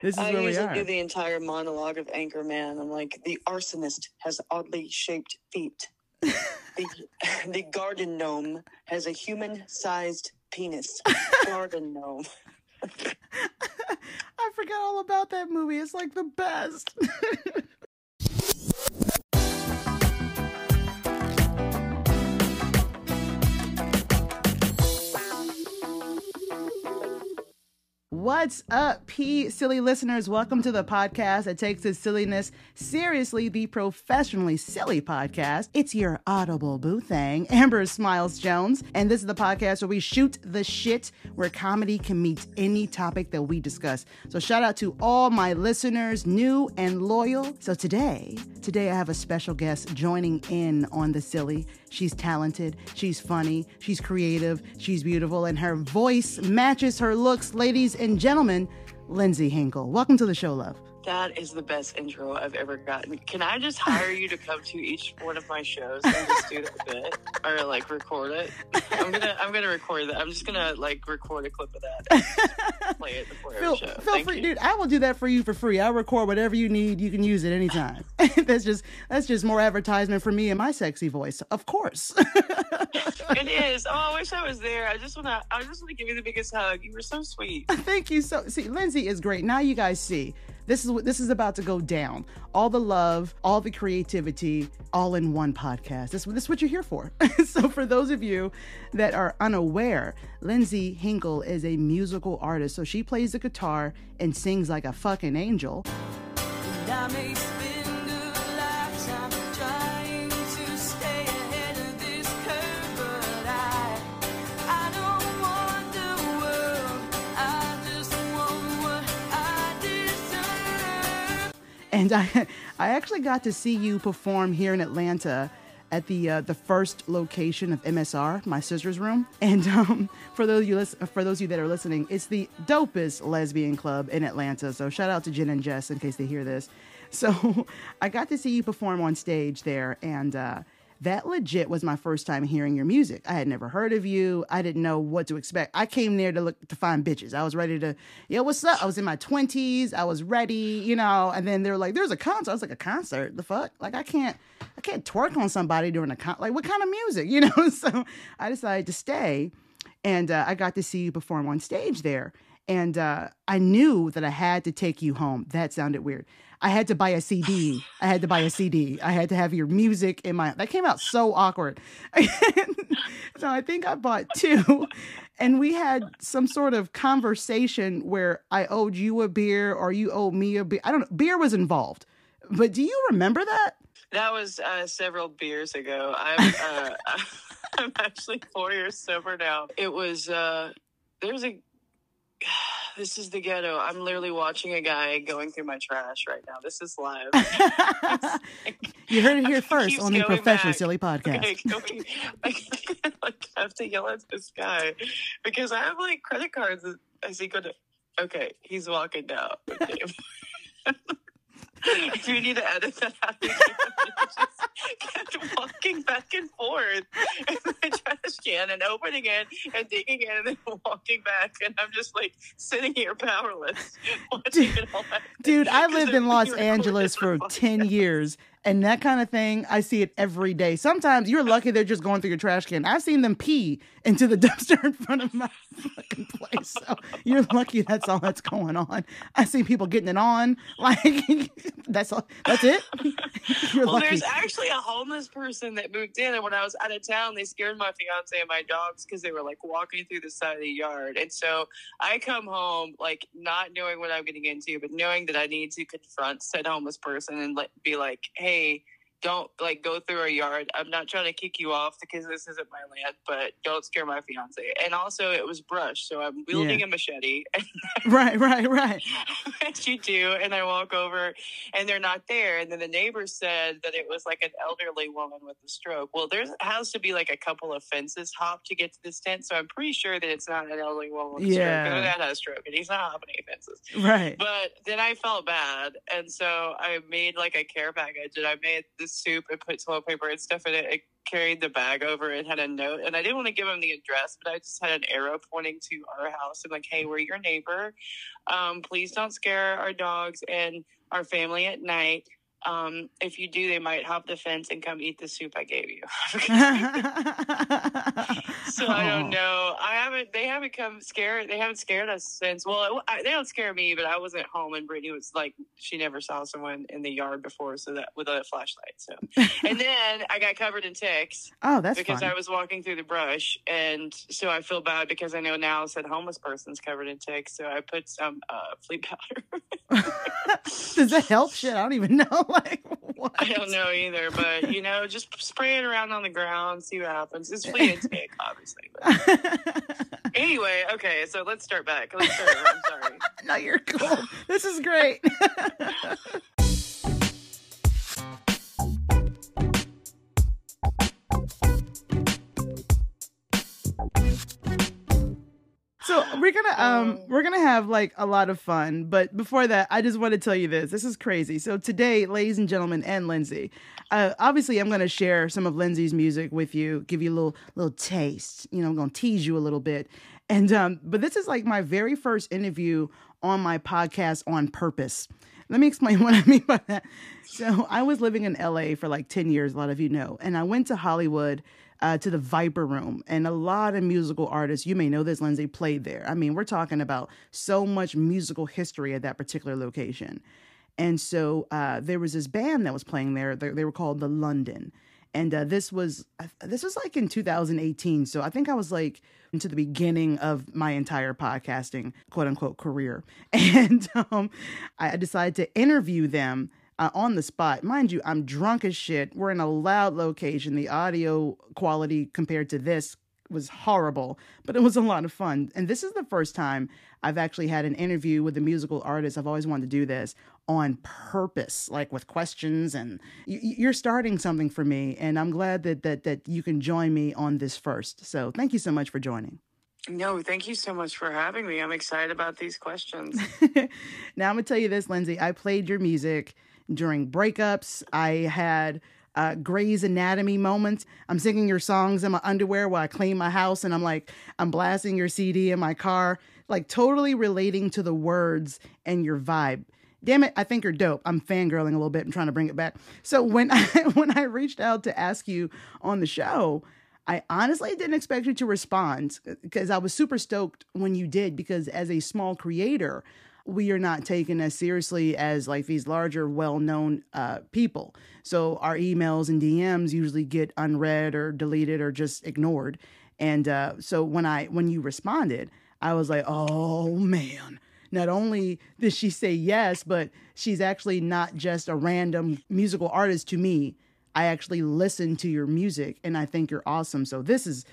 This is I where we usually are. do the entire monologue of Anchorman. I'm like, the arsonist has oddly shaped feet. the, the garden gnome has a human-sized penis. garden gnome. I forgot all about that movie. It's like the best. What's up, P silly listeners? Welcome to the podcast that takes its silliness seriously, the professionally silly podcast. It's your audible boo thing, Amber Smiles Jones, and this is the podcast where we shoot the shit where comedy can meet any topic that we discuss. So shout out to all my listeners, new and loyal. So today, today I have a special guest joining in on the silly. She's talented, she's funny, she's creative, she's beautiful, and her voice matches her looks. Ladies and gentlemen, Lindsay Hinkle. Welcome to the show, love. That is the best intro I've ever gotten. Can I just hire you to come to each one of my shows and just do that bit or like record it? I'm gonna I'm gonna record that. I'm just gonna like record a clip of that play it before Feel, show. feel Thank free, you. dude. I will do that for you for free. I'll record whatever you need. You can use it anytime. that's just that's just more advertisement for me and my sexy voice. Of course. It is. Oh, I wish I was there. I just wanna I just wanna give you the biggest hug. You were so sweet. Thank you so. See, Lindsay is great. Now you guys see. This is what this is about to go down. All the love, all the creativity, all in one podcast. This, this is what you're here for. so, for those of you that are unaware, Lindsay Hinkle is a musical artist. So she plays the guitar and sings like a fucking angel. And I I actually got to see you perform here in Atlanta at the uh, the first location of MSR, my sister's room. And um, for those of you for those you that are listening, it's the dopest lesbian club in Atlanta. So shout out to Jen and Jess in case they hear this. So I got to see you perform on stage there, and. Uh, that legit was my first time hearing your music. I had never heard of you. I didn't know what to expect. I came there to look to find bitches. I was ready to, yo, what's up? I was in my twenties. I was ready, you know. And then they were like, "There's a concert." I was like, "A concert? The fuck? Like, I can't, I can't twerk on somebody during a con. Like, what kind of music, you know?" So I decided to stay, and uh, I got to see you perform on stage there. And uh, I knew that I had to take you home. That sounded weird. I had to buy a CD. I had to buy a CD. I had to have your music in my. That came out so awkward. so I think I bought two, and we had some sort of conversation where I owed you a beer or you owed me a beer. I don't know. Beer was involved, but do you remember that? That was uh, several beers ago. I'm uh, I'm actually four years sober now. It was uh, there's a this is the ghetto. I'm literally watching a guy going through my trash right now. This is live. you heard it here He first on the going Professional. Silly Podcast. Okay, going, like, like, I have to yell at this guy because I have like credit cards. As he could, okay, he's walking down. Okay. Do you need to edit that out? Just kept walking back and forth in the trash can and opening it and digging it and then walking back. And I'm just like sitting here powerless watching it all. Dude, I lived in Los Angeles for 10 years, and that kind of thing, I see it every day. Sometimes you're lucky they're just going through your trash can. I've seen them pee into the dumpster in front of my fucking place. So you're lucky that's all that's going on. I see people getting it on. Like, that's all. That's it. You're Well, lucky. there's actually a homeless person that moved in, and when I was out of town, they scared my fiance and my dogs because they were like walking through the side of the yard. And so I come home like not knowing what I'm getting into, but knowing that I need to confront said homeless person and like be like, "Hey, don't like go through our yard. I'm not trying to kick you off because this isn't my land, but don't scare my fiance." And also, it was brush, so I'm wielding Yeah. a machete. right, right, right. as you do. And I walk over and they're not there. And then the neighbor said that it was like an elderly woman with a stroke. Well, there has to be like a couple of fences hopped to get to this tent. So I'm pretty sure that it's not an elderly woman with a Yeah. stroke. dad had a stroke and he's not hopping any fences. Right. But then I felt bad. And so I made like a care package and I made this soup and put toilet paper and stuff in it. I carried the bag over and had a note. And I didn't want to give him the address, but I just had an arrow pointing to our house. I'm like, hey, we're your neighbor. Um, please don't scare our dogs and our family at night. Um, if you do, they might hop the fence and come eat the soup I gave you. So I don't know. I haven't. They haven't come scared. They haven't scared us since. Well, I, they don't scare me, but I wasn't home, and Brittany was like, she never saw someone in the yard before, so that with a flashlight. So, and then I got covered in ticks Oh, that's because fun. I was walking through the brush, and so I feel bad because I know now said homeless person's covered in ticks, so I put some uh, flea powder. Does that help? Shit, I don't even know. Like, what? I don't know either, but you know, just spray it around on the ground, see what happens. It's flea and tick, obviously. But anyway, okay, so let's start back. Let's start. I'm sorry. no, you're cool. This is great. So we're gonna um Oh. we're gonna have like a lot of fun, but before that, I just want to tell you this. This is crazy. So today, ladies and gentlemen, and Lindsay, uh, obviously, I'm gonna share some of Lindsay's music with you, give you a little little taste. You know, I'm gonna tease you a little bit, and um, but this is like my very first interview on my podcast on purpose. Let me explain what I mean by that. So I was living in LA for like 10 years, a lot of you know, and I went to Hollywood uh, to the Viper Room, and a lot of musical artists, you may know this, Lindsay, played there. I mean, we're talking about so much musical history at that particular location. And so uh, there was this band that was playing there. They, they were called the London, and uh, this was this was like in 2018. So I think I was like into the beginning of my entire podcasting quote unquote career, and um, I decided to interview them uh, on the spot. Mind you, I'm drunk as shit. We're in a loud location. The audio quality compared to this was horrible, but it was a lot of fun. And this is the first time I've actually had an interview with a musical artist. I've always wanted to do this on purpose, like with questions. And you're starting something for me, and I'm glad that that that you can join me on this first. So thank you so much for joining. No, thank you so much for having me. I'm excited about these questions. now I'm gonna tell you this, Lindsay. I played your music during breakups. I had uh, Grey's Anatomy moments. I'm singing your songs in my underwear while I clean my house, and I'm like, I'm blasting your CD in my car, like totally relating to the words and your vibe. Damn it, I think you're dope. I'm fangirling a little bit and trying to bring it back. So when I when I reached out to ask you on the show, I honestly didn't expect you to respond because I was super stoked when you did because as a small creator, we are not taken as seriously as like these larger, well-known uh, people. So our emails and DMs usually get unread or deleted or just ignored. And uh, so when I when you responded, I was like, oh man. Not only did she say yes, but she's actually not just a random musical artist to me. I actually listen to your music and I think you're awesome. So this is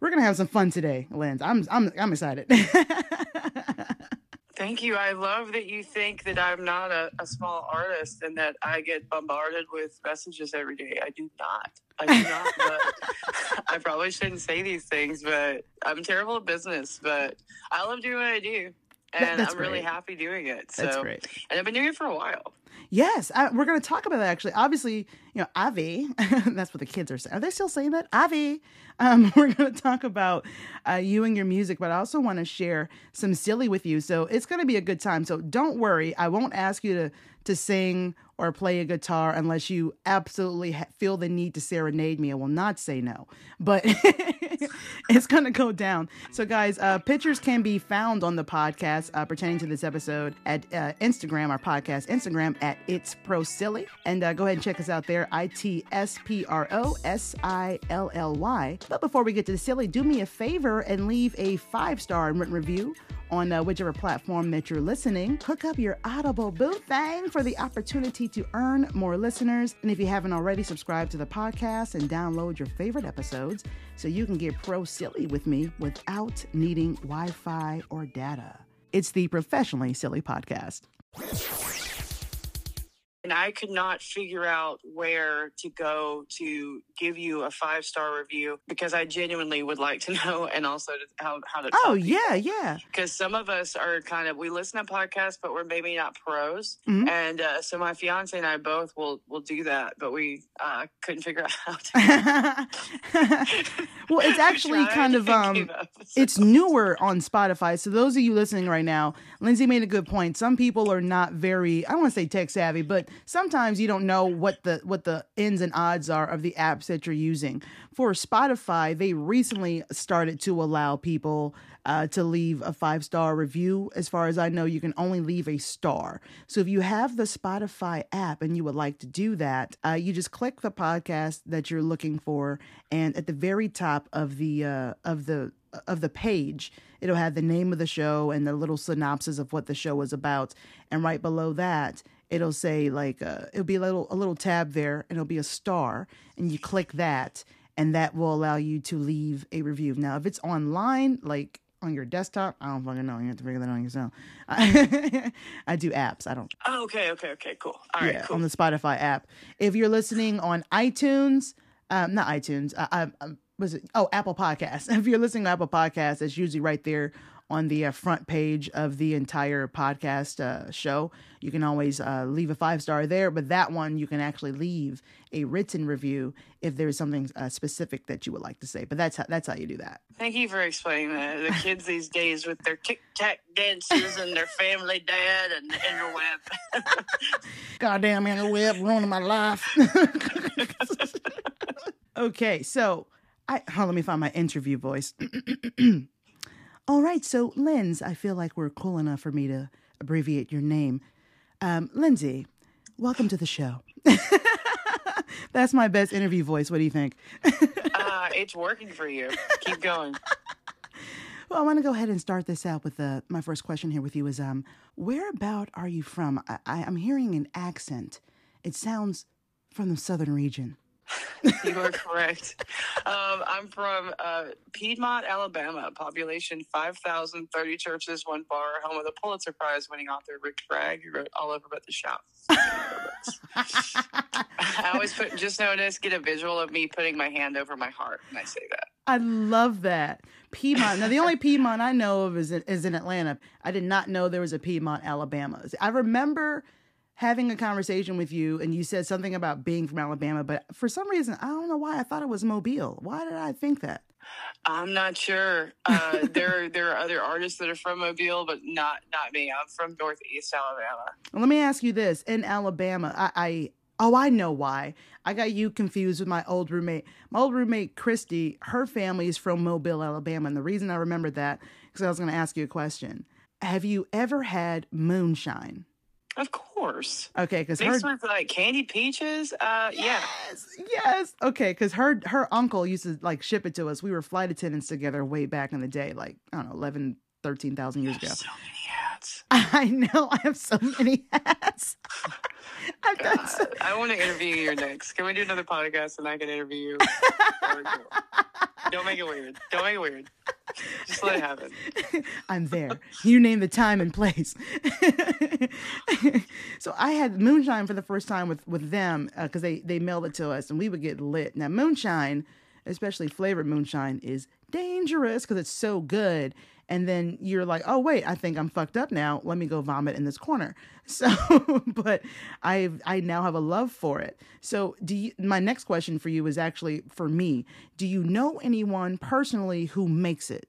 we're gonna have some fun today, Lens. I'm I'm I'm excited. Thank you. I love that you think that I'm not a, a small artist and that I get bombarded with messages every day. I do not. I do not. but I probably shouldn't say these things, but I'm terrible at business. But I love doing what I do, and that's I'm really happy doing it. So, That's great. and I've been doing it for a while. Yes, I, we're going to talk about that actually. Obviously, you know, Avi, that's what the kids are saying. Are they still saying that? Avi. Um, we're going to talk about uh, you and your music, but I also want to share some silly with you. So it's going to be a good time. So don't worry. I won't ask you to, to sing or play a guitar unless you absolutely ha- feel the need to serenade me. I will not say no, but it's going to go down. So, guys, uh, pictures can be found on the podcast uh, pertaining to this episode at uh, Instagram, our podcast Instagram at It's Pro Silly. And uh, go ahead and check us out there, I T S P R O S I L L Y. But before we get to the silly, do me a favor and leave a five star written review on uh, whichever platform that you're listening. Hook up your Audible boo thing for the opportunity to earn more listeners. And if you haven't already, subscribe to the podcast and download your favorite episodes so you can get pro silly with me without needing Wi Fi or data. It's the Professionally Silly Podcast. And I could not figure out where to go to give you a five star review because I genuinely would like to know and also to, how how to. Oh yeah, yeah. Because some of us are kind of we listen to podcasts, but we're maybe not pros, Mhm. and uh, so my fiance and I both will will do that, but we uh, couldn't figure out how to. well, it's actually kind of um up. it's newer on Spotify. So those of you listening right now, Lindsay made a good point. Some people are not very I don't want to say tech savvy, but sometimes you don't know what the what the ins and odds are of the apps that you're using. For Spotify, they recently started to allow people uh, to leave a five star review. As far as I know, you can only leave a star. So if you have the Spotify app and you would like to do that, uh, you just click the podcast that you're looking for, and at the very top of the uh, of the of the page, it'll have the name of the show and the little synopsis of what the show is about, and right below that. It'll say like uh, it'll be a little a little tab there, and it'll be a star, and you click that, and that will allow you to leave a review. Now, if it's online, like on your desktop, I don't fucking know. You have to figure that out on yourself. I, I do apps. I don't. Oh, okay, okay, okay, cool. All right, yeah, cool. on the Spotify app. If you're listening on iTunes, um, not iTunes. I, I, I was it? Oh, Apple Podcasts. If you're listening to Apple Podcasts, it's usually right there on the uh, front page of the entire podcast uh, show. You can always uh, leave a five star there, but that one you can actually leave a written review if there is something uh, specific that you would like to say. But that's how that's how you do that. Thank you for explaining that. The kids these days with their tic tac dances and their family dad and the interweb. Goddamn interweb ruining my life. okay, so I let me find my interview voice. All right, so Linz, I feel like we're cool enough for me to abbreviate your name. Um, Lindsay, welcome to the show. That's my best interview voice. What do you think? uh, it's working for you. Keep going. Well, I want to go ahead and start this out with uh, my first question here with you is um, where about are you from? I, I, I'm hearing an accent. It sounds from the southern region. You are correct. Um, I'm from uh, Piedmont, Alabama. Population 5,030 churches, one bar. Home of the Pulitzer Prize winning author Rick Bragg, who wrote All Over But the Shout. I always put, just notice, get a visual of me putting my hand over my heart when I say that. I love that. Piedmont. Now, the only Piedmont I know of is in, is in Atlanta. I did not know there was a Piedmont, Alabama. I remember having a conversation with you, and you said something about being from Alabama, but for some reason, I don't know why I thought it was Mobile. Why did I think that? I'm not sure. Uh, there, there are other artists that are from Mobile, but not not me. I'm from Northeast Alabama. Well, let me ask you this: In Alabama, I, I oh, I know why. I got you confused with my old roommate. My old roommate Christy, her family is from Mobile, Alabama, and the reason I remembered that because I was going to ask you a question. Have you ever had moonshine? Of course. Okay, because her with like candied peaches. Uh, yeah. yes, yes. Okay, because her her uncle used to like ship it to us. We were flight attendants together way back in the day, like I don't know, 11, 13,000 years ago. So many hats. I know I have so many hats. I've done so- I want to interview you next. Can we do another podcast and I can interview you? Don't make it weird. Don't make it weird. Just let it happen. I'm there. You name the time and place. so I had moonshine for the first time with with them uh, because they they mailed it to us and we would get lit. Now moonshine, especially flavored moonshine, is dangerous because it's so good. And then you're like, oh wait, I think I'm fucked up now. Let me go vomit in this corner. So, but I I now have a love for it. So, do you? My next question for you is actually for me. Do you know anyone personally who makes it?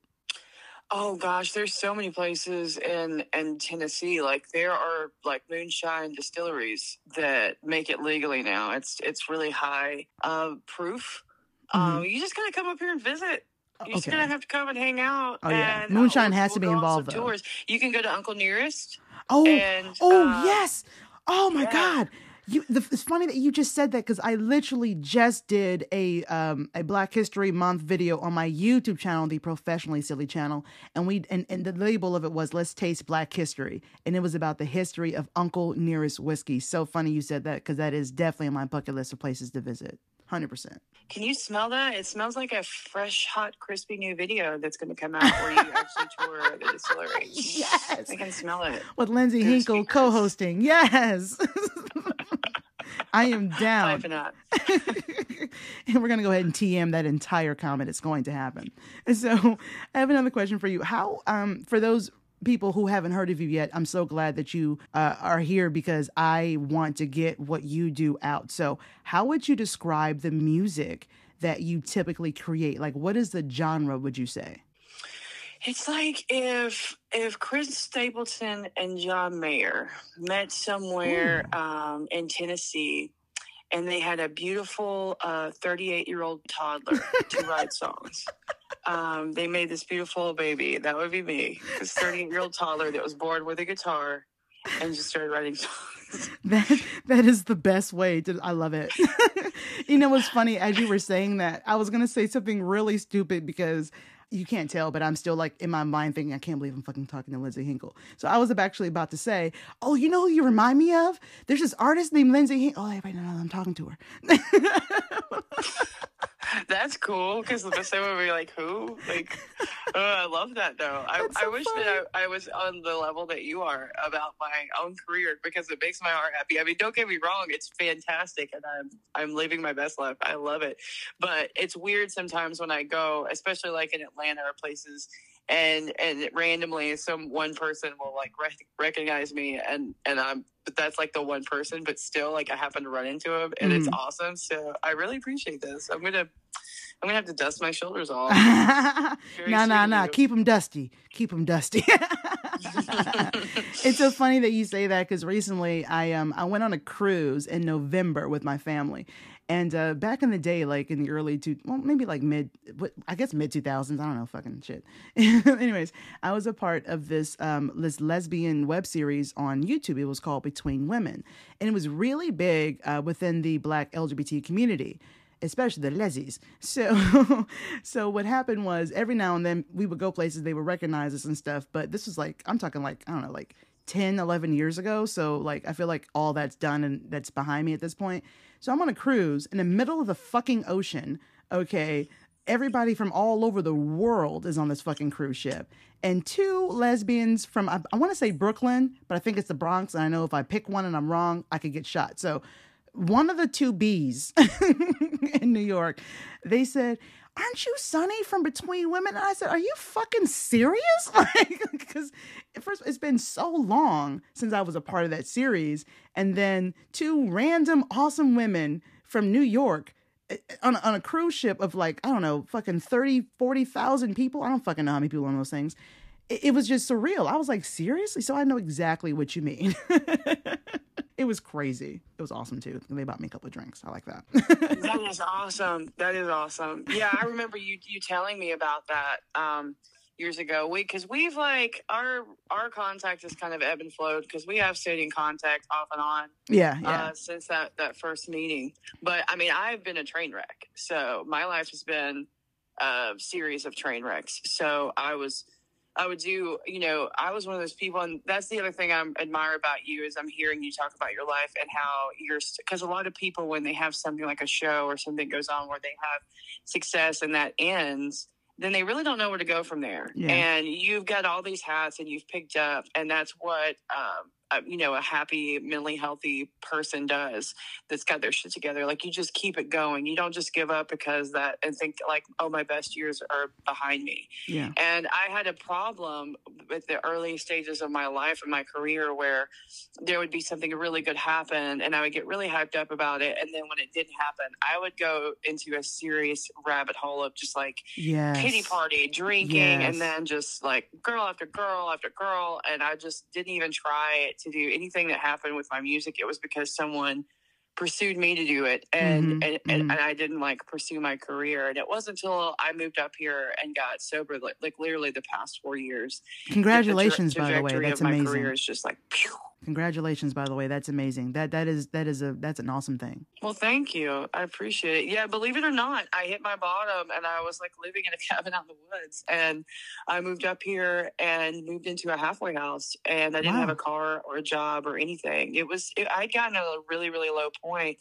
Oh gosh, there's so many places in in Tennessee. Like there are like moonshine distilleries that make it legally now. It's it's really high uh, proof. Um, you just gotta come up here and visit. You're just Mm-hmm. Gonna have to come and hang out. Oh, yeah. and, uh, Moonshine we'll- has to we'll be on some involved, though. Tours. You can go to Uncle Nearest. Oh, And, oh uh, yes. Oh my yeah. God. You, the, it's funny that you just said that because I literally just did a um, a Black History Month video on my YouTube channel, the Professionally Silly channel, and we and, and the label of it was "Let's Taste Black History," and it was about the history of Uncle Nearest whiskey. So funny you said that because that is definitely on my bucket list of places to visit. Hundred percent. Can you smell that? It smells like a fresh, hot, crispy new video that's going to come out where you actually tour the distillery. Yes. I can smell it. With Lindsay Good Hinkle speakers. co-hosting. Yes. I am down. Life and we're going to go ahead and TM that entire comment. It's going to happen. So I have another question for you. How, um, for those people who haven't heard of you yet, I'm so glad that you uh, are here because I want to get what you do out. So, how would you describe the music that you typically create? Like, what is the genre, would you say? It's like if if Chris Stapleton and John Mayer met somewhere um, in Tennessee, and they had a beautiful thirty eight year old toddler to write songs. Um, they made this beautiful baby. That would be me. This thirty eight year old toddler that was born with a guitar and just started writing songs. That that is the best way to I love it. you know what's funny as you were saying that I was gonna say something really stupid because you can't tell, but I'm still like in my mind thinking I can't believe I'm fucking talking to Lindsay Hinkle. So I was actually about to say, oh, you know who you remind me of? There's this artist named Lindsay Hinkle. Oh, everybody knows I'm talking to her. That's cool because the person would be like, "Who?" Like, oh, I love that though. I, That's I so wish that I, I was on the level that you are about my own career because it makes my heart happy. I mean, don't get me wrong; it's fantastic, and I'm I'm living my best life. I love it, but it's weird sometimes when I go, especially like in Atlanta or places. And and randomly, some one person will like rec- recognize me, and and I'm but that's like the one person, but still like I happen to run into him, and it's Mhm. awesome. So I really appreciate this. I'm gonna I'm gonna have to dust my shoulders off. No, no, no. Keep them dusty. Keep them dusty. it's so funny that you say that because recently I um I went on a cruise in November with my family, and uh, back in the day, like in the early two, well maybe like mid, I guess mid two thousands. I don't know, fucking shit. Anyways, I was a part of this um this lesbian web series on YouTube. It was called Between Women, and it was really big uh, within the Black LGBT community especially the lezzies. So, so what happened was every now and then we would go places, they would recognize us and stuff. But this was like, I'm talking like, I don't know, like 10, 11 years ago. So like, I feel like all that's done and that's behind me at this point. So I'm on a cruise in the middle of the fucking ocean. Okay. Everybody from all over the world is on this fucking cruise ship. And two lesbians from, I, I want to say Brooklyn, but I think it's the Bronx. And I know if I pick one and I'm wrong, I could get shot. So one of the two B's in New York, they said, Aren't you Sunny from Between Women? And I said, Are you fucking serious? Like, because first, it's been so long since I was a part of that series. And then two random awesome women from New York eh, on, a- on a cruise ship of like, I don't know, fucking 30, 40,000 people. I don't fucking know how many people on those things. It, it was just surreal. I was like, Seriously? So I know exactly what you mean. it was crazy. It was awesome too. They bought me a couple of drinks. I like that. that is awesome. That is awesome. Yeah, I remember you you telling me about that um, years ago. We because we've like our our contact has kind of ebb and flowed because we have stayed in contact off and on yeah, yeah. uh, since that that first meeting. But I mean, I've been a train wreck, so my life has been a series of train wrecks. So I was. I would do, you know, I was one of those people, and that's the other thing I admire about you is I'm hearing you talk about your life and how you're, because a lot of people, when they have something like a show or something goes on where they have success and that ends, then they really don't know where to go from there. Yeah. And you've got all these hats and you've picked up, and that's what, um, uh, you know, a happy, mentally healthy person does that's got their shit together. Like you just keep it going. You don't just give up because that and think like, oh, my best years are behind me. yeah. And I had a problem with the early stages of my life and my career where there would be something really good happen and I would get really hyped up about it. And then when it didn't happen, I would go into a serious rabbit hole of just like Yes. kitty party, drinking, Yes. and then just like girl after girl after girl. And I just didn't even try to do anything that happened with my music. It was because someone pursued me to do it and Mhm, and, and, mhm. and I didn't like pursue my career and it wasn't until I moved up here and got sober like, like literally the past four years that the tra- Congratulations, by the way. That's of my amazing. career is just like pew. Congratulations, by the way. That's amazing. That that is that is a that's an awesome thing. Well, thank you. I appreciate it. Yeah, believe it or not, I hit my bottom and I was like living in a cabin out in the woods. And I moved up here and moved into a halfway house. And I didn't have a car or a job or anything. It was, it, I'd gotten to a really, really low point.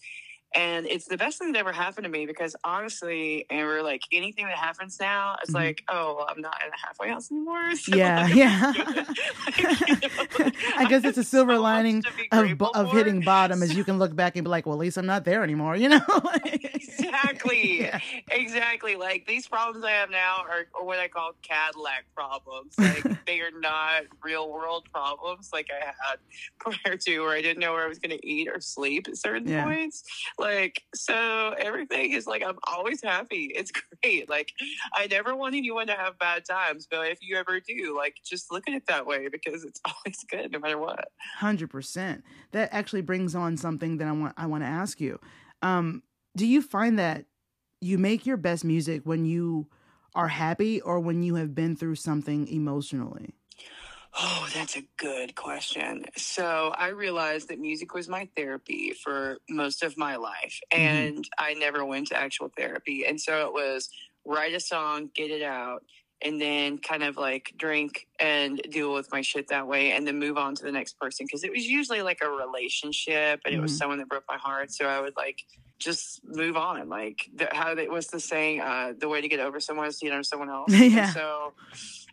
And it's the best thing that ever happened to me because honestly, Amber, like anything that happens now, it's Mhm. like, oh, well, I'm not in a halfway house anymore. So, Yeah, like, yeah. like, you know, I guess it's a silver so lining of of hitting bottom as you can look back and be like, well, at least I'm not there anymore, you know? exactly Yeah. exactly like these problems i have now are, are what i call cadillac problems like they are not real world problems like i had prior to where i didn't know where i was going to eat or sleep at certain Yeah. points like so everything is like i'm always happy it's great like i never want anyone to have bad times but if you ever do like just look at it that way because it's always good no matter what Hundred percent. That actually brings on something that I want I want to ask you. Um, do you find that you make your best music when you are happy or when you have been through something emotionally? Oh, that's a good question. So I realized that music was my therapy for most of my life, and I never went to actual therapy. And so it was write a song, get it out, and then kind of like drink and deal with my shit that way, and then move on to the next person. Because it was usually like a relationship, and it was Mhm. someone that broke my heart. So I would like just move on. Like the, how they what's the saying? Uh, the way to get over someone is to get over someone else. Yeah. And so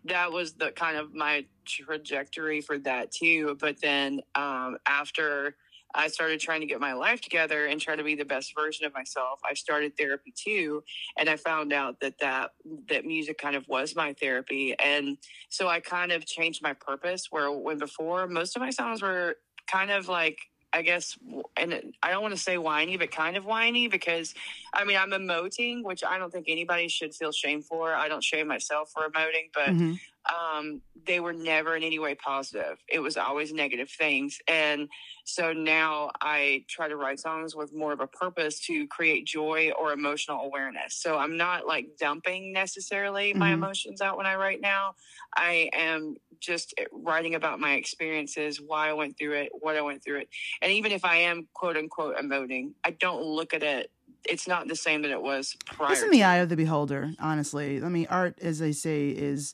that was the kind of my trajectory for that too. But then um, after I started trying to get my life together and try to be the best version of myself, I started therapy too, and I found out that that that music kind of was my therapy, and so I kind of changed my purpose. Where when before most of my songs were kind of like I guess, and I don't want to say whiny, but kind of whiny because I mean, I'm emoting, which I don't think anybody should feel shame for. I don't shame myself for emoting, but Mhm. Um, they were never in any way positive. It was always negative things. And so now I try to write songs with more of a purpose to create joy or emotional awareness. So I'm not like dumping necessarily my Mhm. emotions out when I write now. I am just writing about my experiences, why I went through it, what I went through it. And even if I am quote unquote emoting, I don't look at it. It's not the same that it was prior. It's in the eye of the beholder, honestly. I mean, art, as they say, is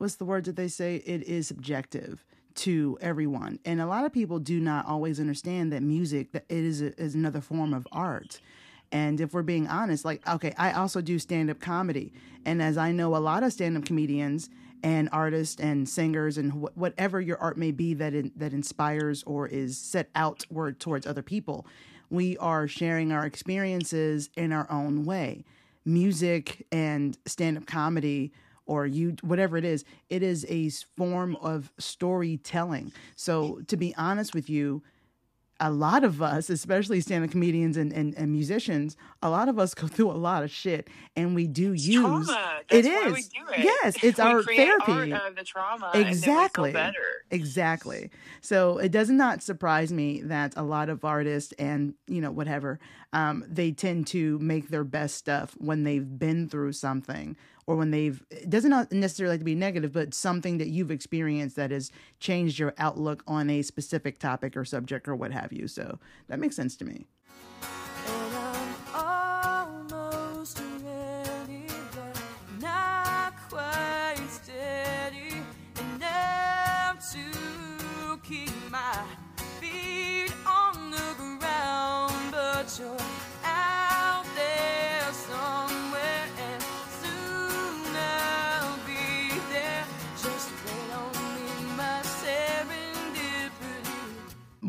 what's the word that they say? It is subjective to everyone, and a lot of people do not always understand that music that it is a, is another form of art. And if we're being honest, like okay, I also do stand up comedy, and as I know, a lot of stand up comedians and artists and singers and wh- whatever your art may be that in, that inspires or is set outward towards other people, we are sharing our experiences in our own way. Music and stand up comedy or you whatever it is it is a form of storytelling. So to be honest with you, a lot of us, especially stand-up comedians and, and, and musicians, a lot of us go through a lot of shit and we do It's use trauma. it That's why we do it. Yes, it's we our therapy. The trauma. Exactly. And then we feel better. Exactly. So it does not surprise me that a lot of artists and, you know, whatever, um, they tend to make their best stuff when they've been through something or when they've, it doesn't necessarily have to be negative, but something that you've experienced that has changed your outlook on a specific topic or subject or what have you. So that makes sense to me.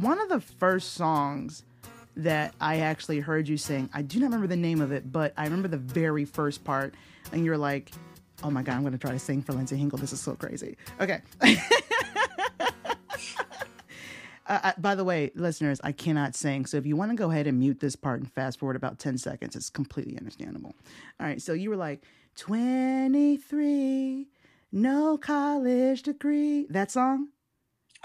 One of the first songs that I actually heard you sing, I do not remember the name of it, but I remember the very first part, and you're like, "Oh my god, I'm going to try to sing for Lindsay Hinkle. This is so crazy." Okay. Uh, I- by the way, listeners, I cannot sing. So if you want to go ahead and mute this part and fast forward about 10 seconds, it's completely understandable. All right. So you were like, 23, no college degree. That song?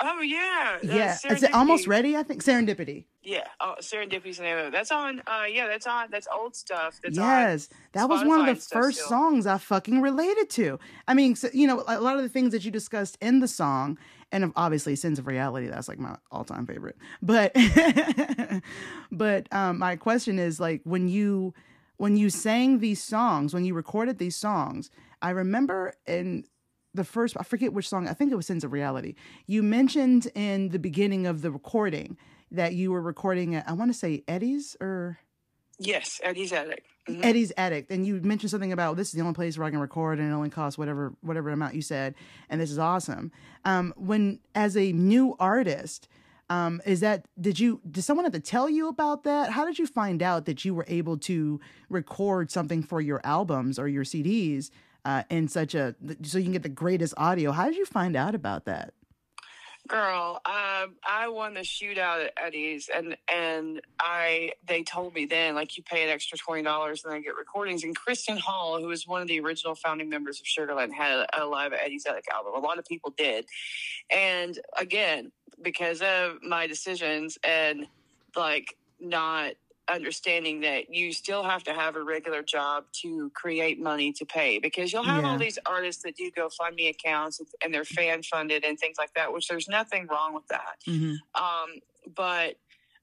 Oh yeah. Uh, yeah. Is it almost ready? I think Serendipity. Yeah. Oh, Serendipity's the name of it. That's on. Uh, yeah, that's on. That's old stuff. That's yes, that was one of the first still. songs I fucking related to. I mean, so, you know, a lot of the things that you discussed in the song, and obviously "Sins of Reality," that's like my all-time favorite. But, but um, my question is like when you when you sang these songs, when you recorded these songs, I remember in the first I forget which song, I think it was Sins of Reality. You mentioned in the beginning of the recording that you were recording at I want to say Eddie's or Yes, Eddie's Attic. Mhm. Eddie's Attic, and you mentioned something about this is the only place where I can record, and it only costs whatever whatever amount you said, and this is awesome. Um, when as a new artist, um, is that did you did someone have to tell you about that? How did you find out that you were able to record something for your albums or your CDs uh, in such a so you can get the greatest audio? How did you find out about that? Girl, um, I won the shootout at Eddie's, and and I they told me then like you pay an extra twenty dollars and I get recordings. And Kristen Hall, who was one of the original founding members of Sugarland, had a live at Eddie's Attic album. A lot of people did, and again because of my decisions and like not understanding that you still have to have a regular job to create money to pay because you'll have Yeah. all these artists that do GoFundMe accounts and they're fan funded and things like that, which there's nothing wrong with that. Mm-hmm. Um, but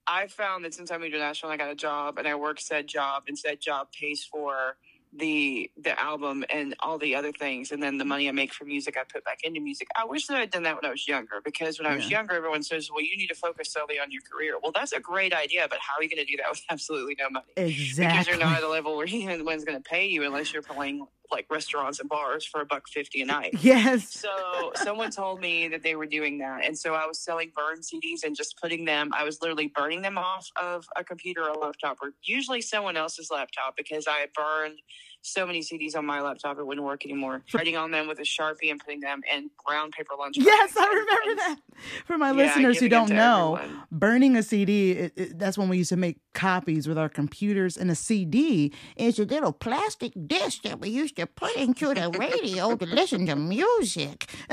I found that since I moved to Nashville I got a job and I work said job and said job pays for the the album and all the other things and then the money I make from music I put back into music. I wish that I'd done that when I was younger because when I was younger everyone says, Well you need to focus solely on your career. Well that's a great idea, but how are you gonna do that with absolutely no money? exactly Because you're not at a level where anyone's gonna pay you unless you're playing like restaurants and bars for a buck fifty a night. Yes. So someone told me that they were doing that, and so I was selling burn CDs and just putting them. I was literally burning them off of a computer or a laptop, or usually someone else's laptop, because I burned so many CDs on my laptop it wouldn't work anymore. Writing on them with a sharpie and putting them in brown paper lunch. Yes, I remember and- that. For my Yeah, listeners who don't know, everyone. burning a CD, it, it, that's when we used to make copies with our computers, and a CD is a little plastic disc that we used to put into the radio to listen to music.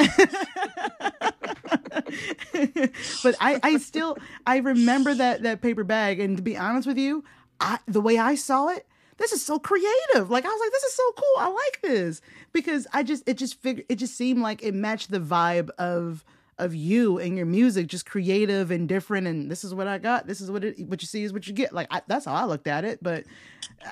but I, I still, I remember that that paper bag, and to be honest with you, I, the way I saw it, this is so creative. Like I was like, this is so cool. I like this because I just, it just figured, it just seemed like it matched the vibe of of you and your music, just creative and different. And this is what I got. This is what it, what you see is what you get. Like I, that's how I looked at it. But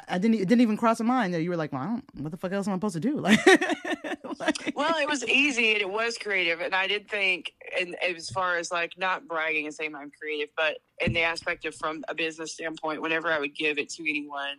I- didn't, it didn't even cross my mind that you were like, well, what the fuck else am I supposed to do? Like, like- well, it was easy and it was creative, and I did think, and as far as like not bragging and saying I'm creative, but in the aspect of from a business standpoint, whenever I would give it to anyone,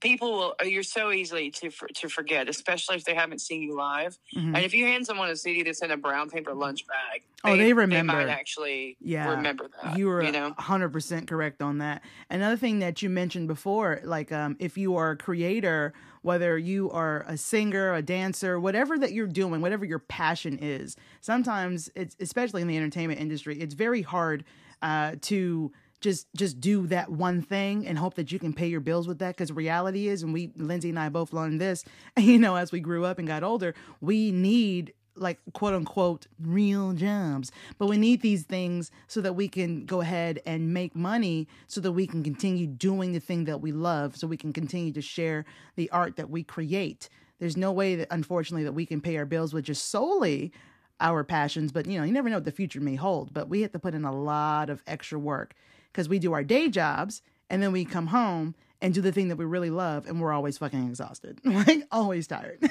people will. You're so easily to for- to forget, especially if they haven't seen you live. Mhm. And if you hand someone a CD that's in a brown paper lunch bag, Oh, they remember. they might actually Yeah. remember that. you were you know. 100% correct on that. Another thing that you mentioned before, like um, if you are a creator, whether you are a singer, a dancer, whatever that you're doing, whatever your passion is, sometimes it's especially in the entertainment industry, it's very hard uh, to just just do that one thing and hope that you can pay your bills with that. Because reality is and we lindsay and i both learned this you know as we grew up and got older we need like quote unquote real jobs but we need these things so that we can go ahead and make money so that we can continue doing the thing that we love so we can continue to share the art that we create. There's no way that unfortunately that we can pay our bills with just solely our passions but you know you never know what the future may hold. But we have to put in a lot of extra work because we do our day jobs and then we come home and do the thing that we really love and we're always fucking exhausted like always tired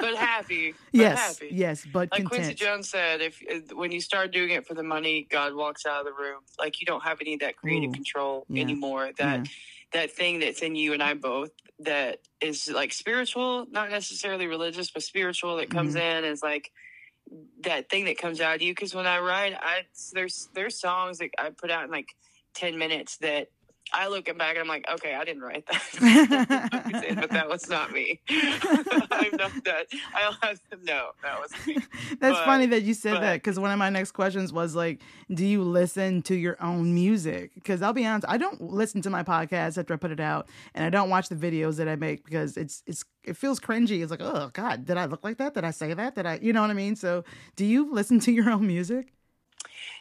But happy. But yes happy. yes but like Quincy Jones said, if uh, when you start doing it for the money, God walks out of the room. Like you don't have any of that creative Ooh. control Yeah. anymore. That that thing that's in you and I both that is like spiritual, not necessarily religious, but spiritual that comes Mm-hmm. in is like that thing that comes out of you. Because when I write, I there's there's songs that I put out in like ten minutes that. I look at back and I'm like, okay, I didn't write that, but that was not me. I'm not that. I'll have to know that was me. That's But- funny that you said that because one of my next questions was like, do you listen to your own music? Because I'll be honest, I don't listen to my podcast after I put it out, and I don't watch the videos that I make because it's it's it feels cringy. It's like, oh God, did I look like that? Did I say that? Did I, you know what I mean? So, do you listen to your own music?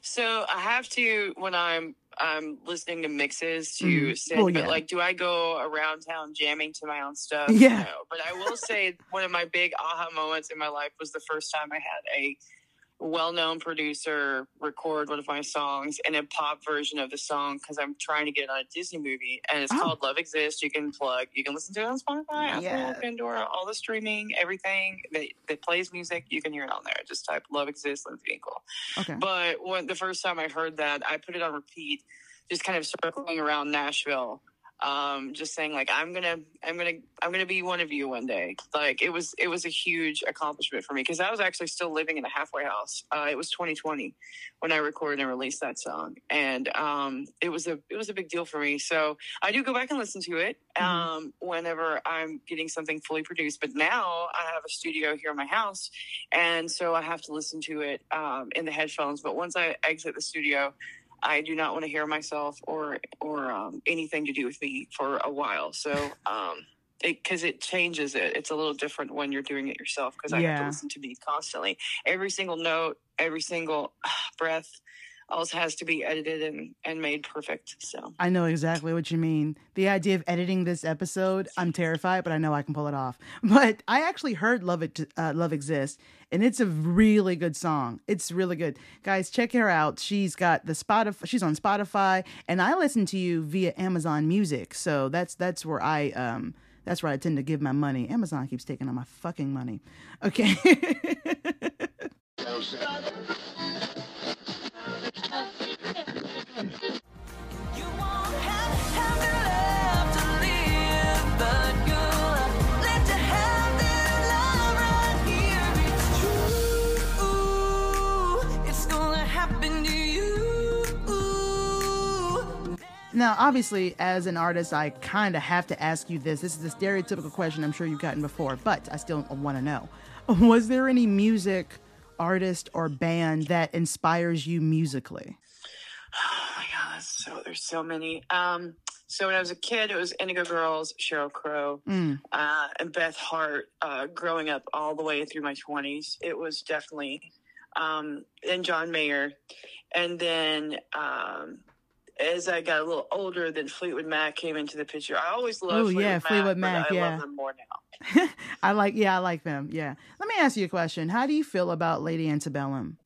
So I have to when I'm I'm listening to mixes to Mhm. send, Well, but like, do I go around town jamming to my own stuff? Yeah. No. But I will say one of my big aha moments in my life was the first time I had a well-known producer record one of my songs in a pop version of the song because I'm trying to get it on a Disney movie, and it's Oh. called Love Exists. You can plug, you can listen to it on Spotify, Apple, Yeah. Pandora, all the streaming, everything that, that plays music. You can hear it on there. Just type Love Exists, Lindsay Hinkle. Okay. But when the first time I heard that, I put it on repeat, just kind of circling around Nashville. Um, just saying like I'm gonna I'm gonna I'm gonna be one of you one day. Like it was it was a huge accomplishment for me because I was actually still living in a halfway house. Uh, it was 2020 when I recorded and released that song, and um, it was a it was a big deal for me. So I do go back and listen to it Mhm. um, whenever I'm getting something fully produced. But now I have a studio here in my house, and so I have to listen to it um, in the headphones. But once I exit the studio, I do not want to hear myself or or um, anything to do with me for a while. So um, because it, changes it, it's a little different when you're doing it yourself. Because I have to listen to me constantly, every single note, every single breath. All has to be edited and, and made perfect. So I know exactly what you mean. The idea of editing this episode, I'm terrified, but I know I can pull it off. But I actually heard "Love It," uh, "Love Exists," and it's a really good song. It's really good, guys. Check her out. She's got the Spotify. She's on Spotify, and I listen to you via Amazon Music. So that's that's where I um that's where I tend to give my money. Amazon keeps taking all my fucking money. Okay. Now, obviously, as an artist, I kind of have to ask you this. This is a stereotypical question I'm sure you've gotten before, but I still want to know. Was there any music, artist, or band that inspires you musically? Oh my god, so there's so many. Um, so when I was a kid, it was Indigo Girls, Sheryl Crow, Mm. uh, and Beth Hart. Uh, growing up all the way through my twenties, it was definitely, um, and John Mayer, and then um, as I got a little older, then Fleetwood Mac came into the picture. I always loved Oh, Fleetwood yeah, Mac, Fleetwood Mac, I yeah. love them more now. I like, yeah, I like them. Yeah. Let me ask you a question. How do you feel about Lady Antebellum?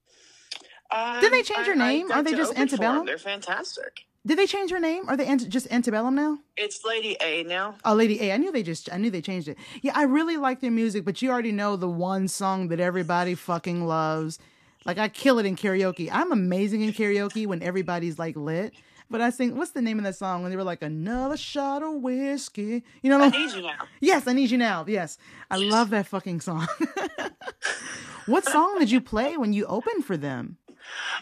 Did they Um, change her I- I name? Are they just open for 'em. Antebellum? They're fantastic. Did they change her name? Are they ant- just Antebellum now? It's Lady A now. Oh, Lady A. I knew they just, I knew they changed it. Yeah, I really like their music, but you already know the one song that everybody fucking loves. Like, I kill it in karaoke. I'm amazing in karaoke when everybody's like lit. But I sing, what's the name of that song when they were like, another shot of whiskey? You know, I need you now. yes, I need you now. Yes. I love that fucking song. what song did you play when you opened for them?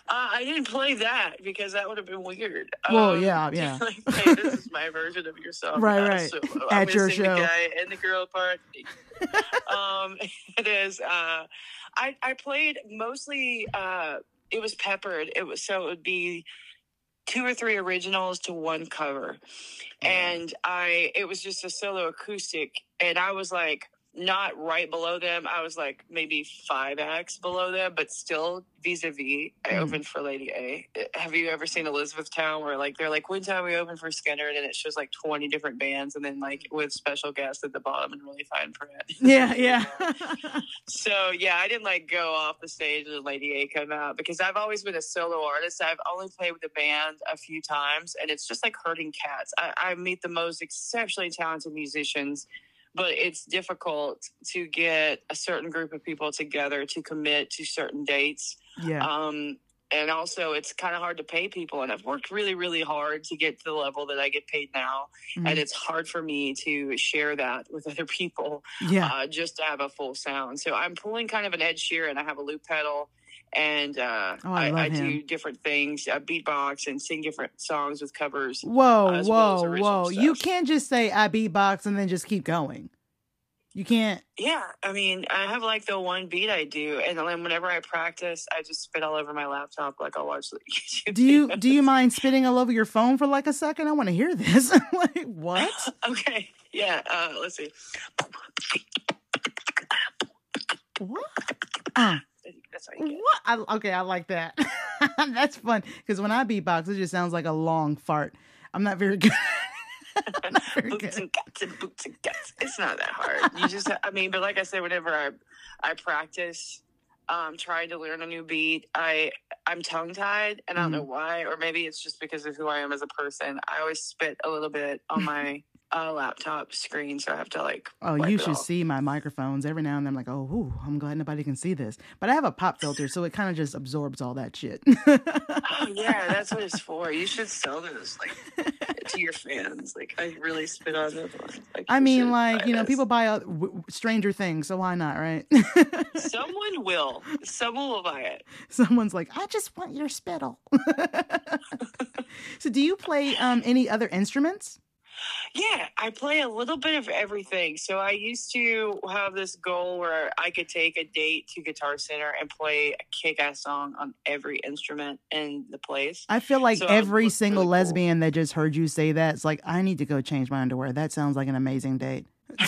Uh, I didn't play that because that would have been weird. Well, yeah, yeah. like, hey, this is my version of your song. Right, Uh, right. So At I'm your show. The guy and the girl part. um, it is. Uh, I I played mostly. Uh, it was peppered. It was so it would be two or three originals to one cover, and I it was just a solo acoustic, and I was like not right below them. I was like maybe five acts below them, but still vis-a-vis. I Mhm. opened for Lady A. Have you ever seen Elizabethtown where like they're like one time we opened for Skynyrd and it shows like twenty different bands and then like with special guests at the bottom and really fine print. Yeah, yeah. So yeah, I didn't like go off the stage and Lady A come out because I've always been a solo artist. I've only played with a band a few times, and it's just like herding cats. I, I meet the most exceptionally talented musicians, but it's difficult to get a certain group of people together to commit to certain dates. yeah. Um, and also, it's kind of hard to pay people, and I've worked really, really hard to get to the level that I get paid now. Mhm. And it's hard for me to share that with other people yeah. uh, just to have a full sound. So I'm pulling kind of an Ed Sheeran. I have a loop pedal, and uh, Oh, I I, I do different things, uh, beatbox and sing different songs with covers. Whoa, well as whoa, original whoa. You can't just say I beatbox and then just keep going. You can't. Yeah, I mean, I have like the one beat I do, and then whenever I practice, I just spit all over my laptop. Like I'll watch the YouTube. Do you videos. do you mind spitting all over your phone for like a second? I want to hear this. like what? Okay, yeah. Uh, let's see. What? Uh, That's how you get. what? I, okay, I like that. That's fun because when I beatbox, it just sounds like a long fart. I'm not very good. Not very boots good. and guts and boots and guts. It's not that hard. You just, I mean, but like I said, whenever I, I practice, um, trying to learn a new beat, I, I'm tongue tied, and I don't know why, or maybe it's just because of who I am as a person. I always spit a little bit on my, a laptop screen, so I have to like. Oh, you should see my microphones. Every now and then I'm like, oh, whew, I'm glad nobody can see this. But I have a pop filter, so it kind of just absorbs all that shit. Oh yeah, that's what it's for. You should sell those like to your fans. Like I really spit on them. Like, I mean, like, you know, this. people buy w- w- Stranger Things, so why not, right? Someone will. Someone will buy it. Someone's like, I just want your spittle. so, do you play um, any other instruments? Yeah, I play a little bit of everything. So I used to have this goal where I could take a date to Guitar Center and play a kick-ass song on every instrument in the place. I feel like So every single really cool. lesbian that just heard you say that is like, I need to go change my underwear. That sounds like an amazing date.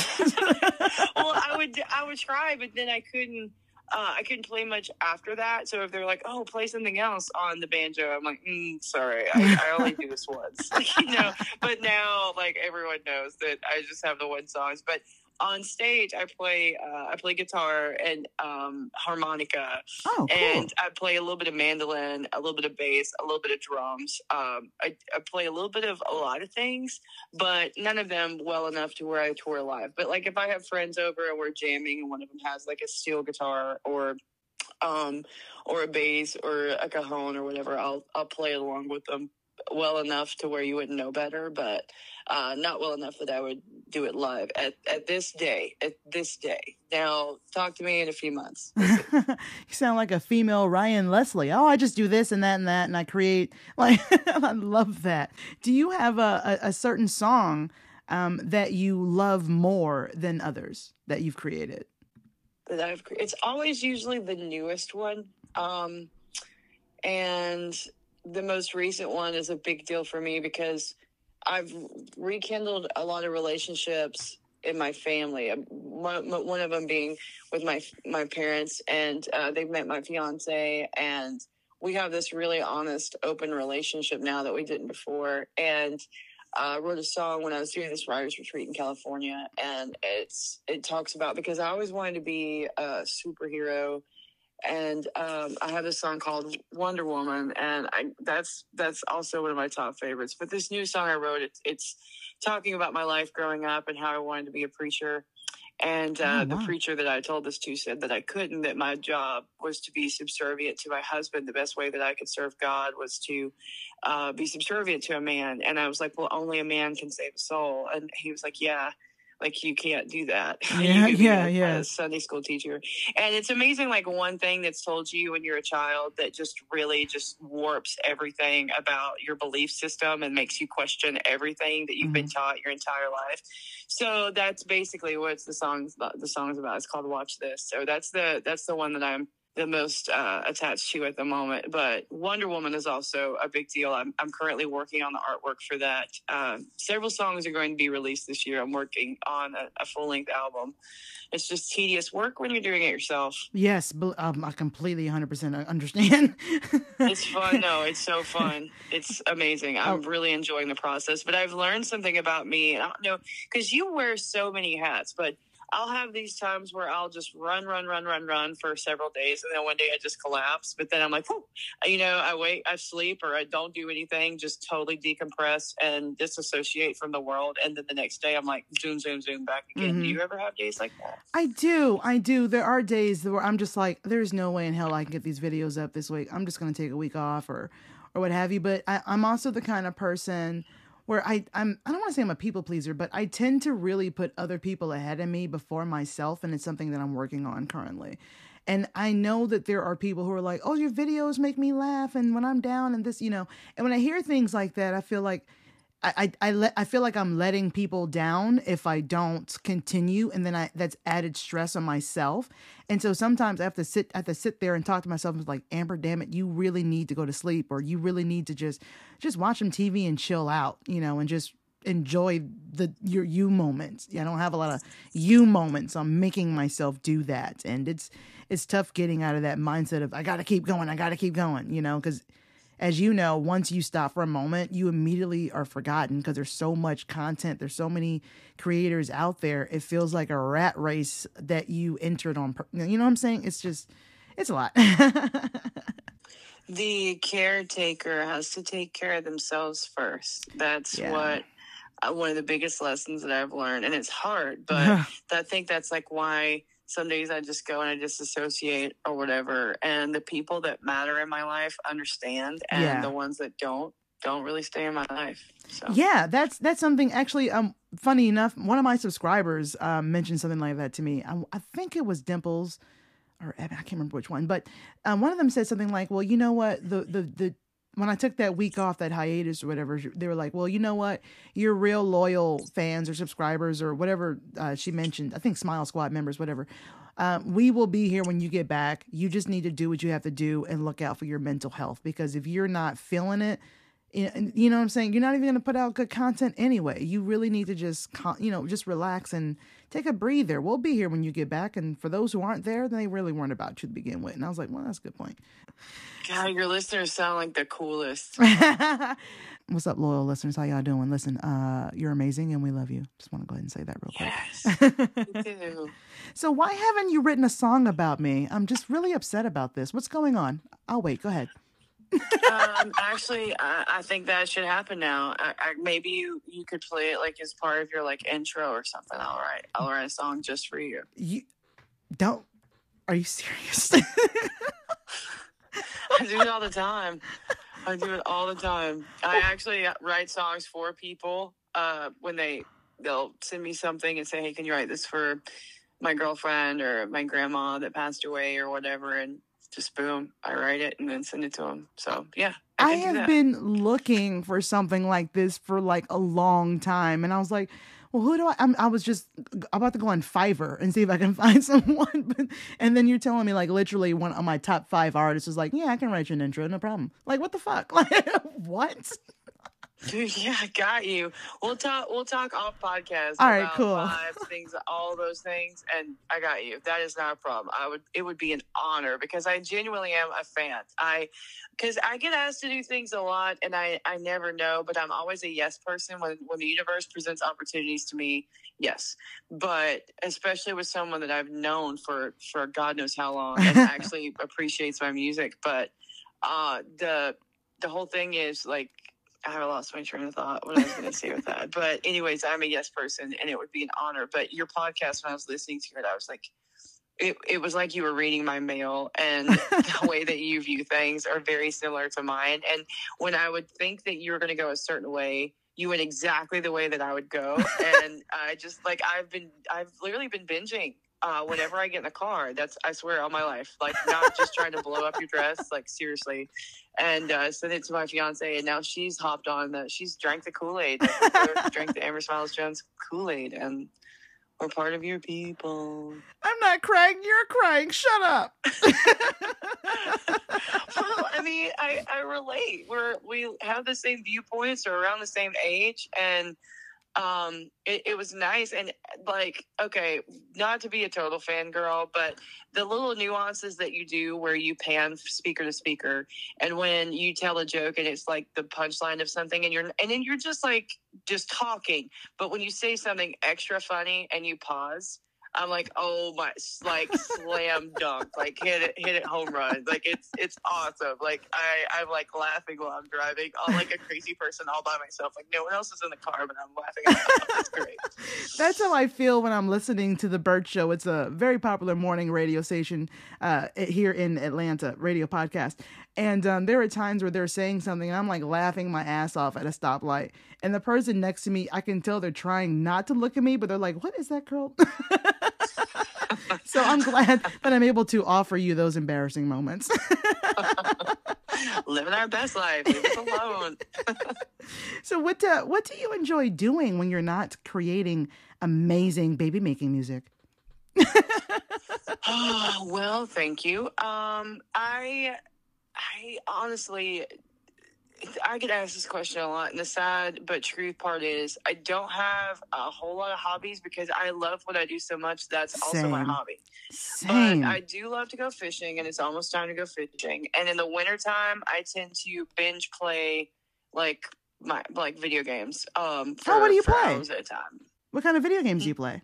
well, I would I would try, but then I couldn't. Uh, I couldn't play much after that. So if they're like, "Oh, play something else on the banjo," I'm like, mm, "Sorry, I, I only do this once." you know. But now, like everyone knows that I just have the one songs. But on stage, I play uh, I play guitar and um, harmonica, Oh, cool. and I play a little bit of mandolin, a little bit of bass, a little bit of drums. Um, I, I play a little bit of a lot of things, but none of them well enough to where I tour live. But like if I have friends over and we're jamming, and one of them has like a steel guitar or um or a bass or a cajon or whatever, I'll I'll play along with them well enough to where you wouldn't know better, but uh, not well enough that I would do it live at, at this day. At this day. Now, talk to me in a few months. you sound like a female Ryan Leslie. Oh, I just do this and that and that, and I create. Like, I love that. Do you have a, a, a certain song um, that you love more than others that you've created? that I've cre- it's always usually the newest one. Um and the most recent one is a big deal for me because I've rekindled a lot of relationships in my family. One, of them being with my my parents, and uh, they've met my fiance, and we have this really honest, open relationship now that we didn't before. And I wrote a song when I was doing this writers retreat in California, and it's it talks about because I always wanted to be a superhero, and um, I have a song called Wonder Woman, and I, that's that's also one of my top favorites. But this new song I wrote, it's it's talking about my life growing up and how I wanted to be a preacher. And uh, Oh, the preacher that I told this to said that I couldn't, that my job was to be subservient to my husband. The best way that I could serve God was to uh, be subservient to a man. And I was like, well, only a man can save a soul. And he was like, yeah, like you can't do that. Yeah, yeah, yeah. Sunday school teacher. And it's amazing, like one thing that's told you when you're a child that just really just warps everything about your belief system and makes you question everything that you've been mm-hmm. taught your entire life. So that's basically what the songs the song's about. It's called Watch This. So that's the that's the one that I'm the most uh, attached to at the moment. But Wonder Woman is also a big deal. I'm, I'm currently working on the artwork for that. Uh, several songs are going to be released this year. I'm working on a, a full length album. It's just tedious work when you're doing it yourself. Yes, um, I completely 100% understand. It's fun. no, it's so fun. It's amazing. I'm really enjoying the process. But I've learned something about me. I don't know, because you wear so many hats, but I'll have these times where I'll just run, run, run, run, run for several days, and then one day I just collapse. But then I'm like, Whew. you know, I wait, I sleep, or I don't do anything, just totally decompress and disassociate from the world. And then the next day, I'm like, zoom, zoom, zoom, back again. Do mm-hmm. you ever have days like that? I do. I do. There are days where I'm just like, there's no way in hell I can get these videos up this week. I'm just going to take a week off or, or what have you. But I, I'm also the kind of person where I, I'm, I don't want to say I'm a people pleaser, but I tend to really put other people ahead of me before myself. And it's something that I'm working on currently. And I know that there are people who are like, oh, your videos make me laugh. And when I'm down and this, you know, and when I hear things like that, I feel like, I I let, I feel like I'm letting people down if I don't continue, and then I that's added stress on myself. And so sometimes I have to sit I have to sit there and talk to myself and like, Amber, damn it, you really need to go to sleep, or you really need to just just watch some TV and chill out, you know, and just enjoy the your you moments. I don't have a lot of you moments. So I'm making myself do that, and it's it's tough getting out of that mindset of I got to keep going, I got to keep going, you know, because as you know, once you stop for a moment, you immediately are forgotten because there's so much content. There's so many creators out there. It feels like a rat race that you entered on. You know what I'm saying? It's just, it's a lot. the caretaker has to take care of themselves first. That's Yeah. what uh, one of the biggest lessons that I've learned, and it's hard, but I think that's like why some days I just go and I disassociate or whatever. And the people that matter in my life understand, and Yeah. the ones that don't don't really stay in my life. So Yeah, that's that's something actually. Um, funny enough, one of my subscribers um, mentioned something like that to me. I, I think it was Dimples or Evan. I can't remember which one, but um, one of them said something like, "Well, you know what? The the the when I took that week off, that hiatus or whatever, they were like, well, you know what? Your real loyal fans or subscribers or whatever uh, she mentioned. I think Smile Squad members, whatever. Um, we will be here when you get back. You just need to do what you have to do and look out for your mental health because if you're not feeling it." You know- what I'm saying? You're not even going to put out good content anyway. You really need to just, you know, just relax and take a breather. We'll be here when you get back. And for those who aren't there, then they really weren't about you to begin with. And I was like, well, that's a good point. God, your listeners sound like the coolest. What's up, loyal listeners? How y'all doing? Listen, uh, you're amazing and we love you. Just want to go ahead and say that real quick. Yes. So why haven't you written a song about me? I'm just really upset about this. What's going on? I'll wait. Go ahead. Um, actually, I, I think that should happen now. I, I, maybe you you could play it like as part of your like intro or something. All right, I'll write a song just for you. You don't. Are you serious? I do it all the time. I do it all the time. I actually write songs for people uh, when they they'll send me something and say, "Hey, can you write this for my girlfriend or my grandma that passed away or whatever?" And just boom, I write it and then send it to them. So yeah, I I, have been looking for something like this for like a long time, and I was like, "Well, who do I?" I'm, I was just about to go on Fiverr and see if I can find someone, but, and then you're telling me like literally one of my top five artists is like, "Yeah, I can write you an intro, no problem." Like, what the fuck? Like, what? Dude, yeah, I got you. We'll talk. We'll talk off podcast. All right, about cool. Vibes, things, all those things, and I got you. That is not a problem. I would. It would be an honor because I genuinely am a fan. I, because I get asked to do things a lot, and I I never know, but I'm always a yes person when when the universe presents opportunities to me. Yes, but especially with someone that I've known for for God knows how long and actually appreciates my music, but uh the the whole thing is like I have a lost my train of thought. What I was going to say with that, but anyways, I'm a yes person, and it would be an honor. But your podcast, when I was listening to it, I was like, it it was like you were reading my mail, and the way that you view things are very similar to mine. And when I would think that you were going to go a certain way. You went exactly the way that I would go, and I just like I've been, I've literally been binging uh, whenever I get in the car. That's I swear all my life, like not just trying to blow up your dress, like seriously and uh, sent it to my fiance, and now she's hopped on that. She's drank the Kool Aid, drank the Amber Smiles Jones Kool Aid, and we're part of your people. I'm not crying. You're crying. Shut up. well, I mean, I, I relate. We're we have the same viewpoints, or around the same age, and um, it, it was nice. And like, okay, not to be a total fangirl, but the little nuances that you do, where you pan speaker to speaker, and when you tell a joke, and it's like the punchline of something, and you're and then you're just like just talking, but when you say something extra funny and you pause. I'm like, oh my, like slam dunk, like hit it, hit it home run. Like it's it's awesome. Like I I'm like laughing while I'm driving, all like a crazy person all by myself. Like no one else is in the car, but I'm laughing. It's great. That's how I feel when I'm listening to the Bert Show. It's a very popular morning radio station uh, here in Atlanta, radio podcast. And um, there are times where they're saying something, and I'm like laughing my ass off at a stoplight. And the person next to me, I can tell they're trying not to look at me, but they're like, "What is that girl?" so I'm glad that I'm able to offer you those embarrassing moments. Living our best life. Leave us alone. so what uh, what do you enjoy doing when you're not creating amazing baby making music? Oh, well, thank you. Um, I, I honestly, I get asked this question a lot, and the sad but truth part is, I don't have a whole lot of hobbies because I love what I do so much. That's also my hobby. Same. But I do love to go fishing, and it's almost time to go fishing. And in the wintertime, I tend to binge play like my like video games. Um, for, Oh, what do you play? at a time. what kind of video games do you play?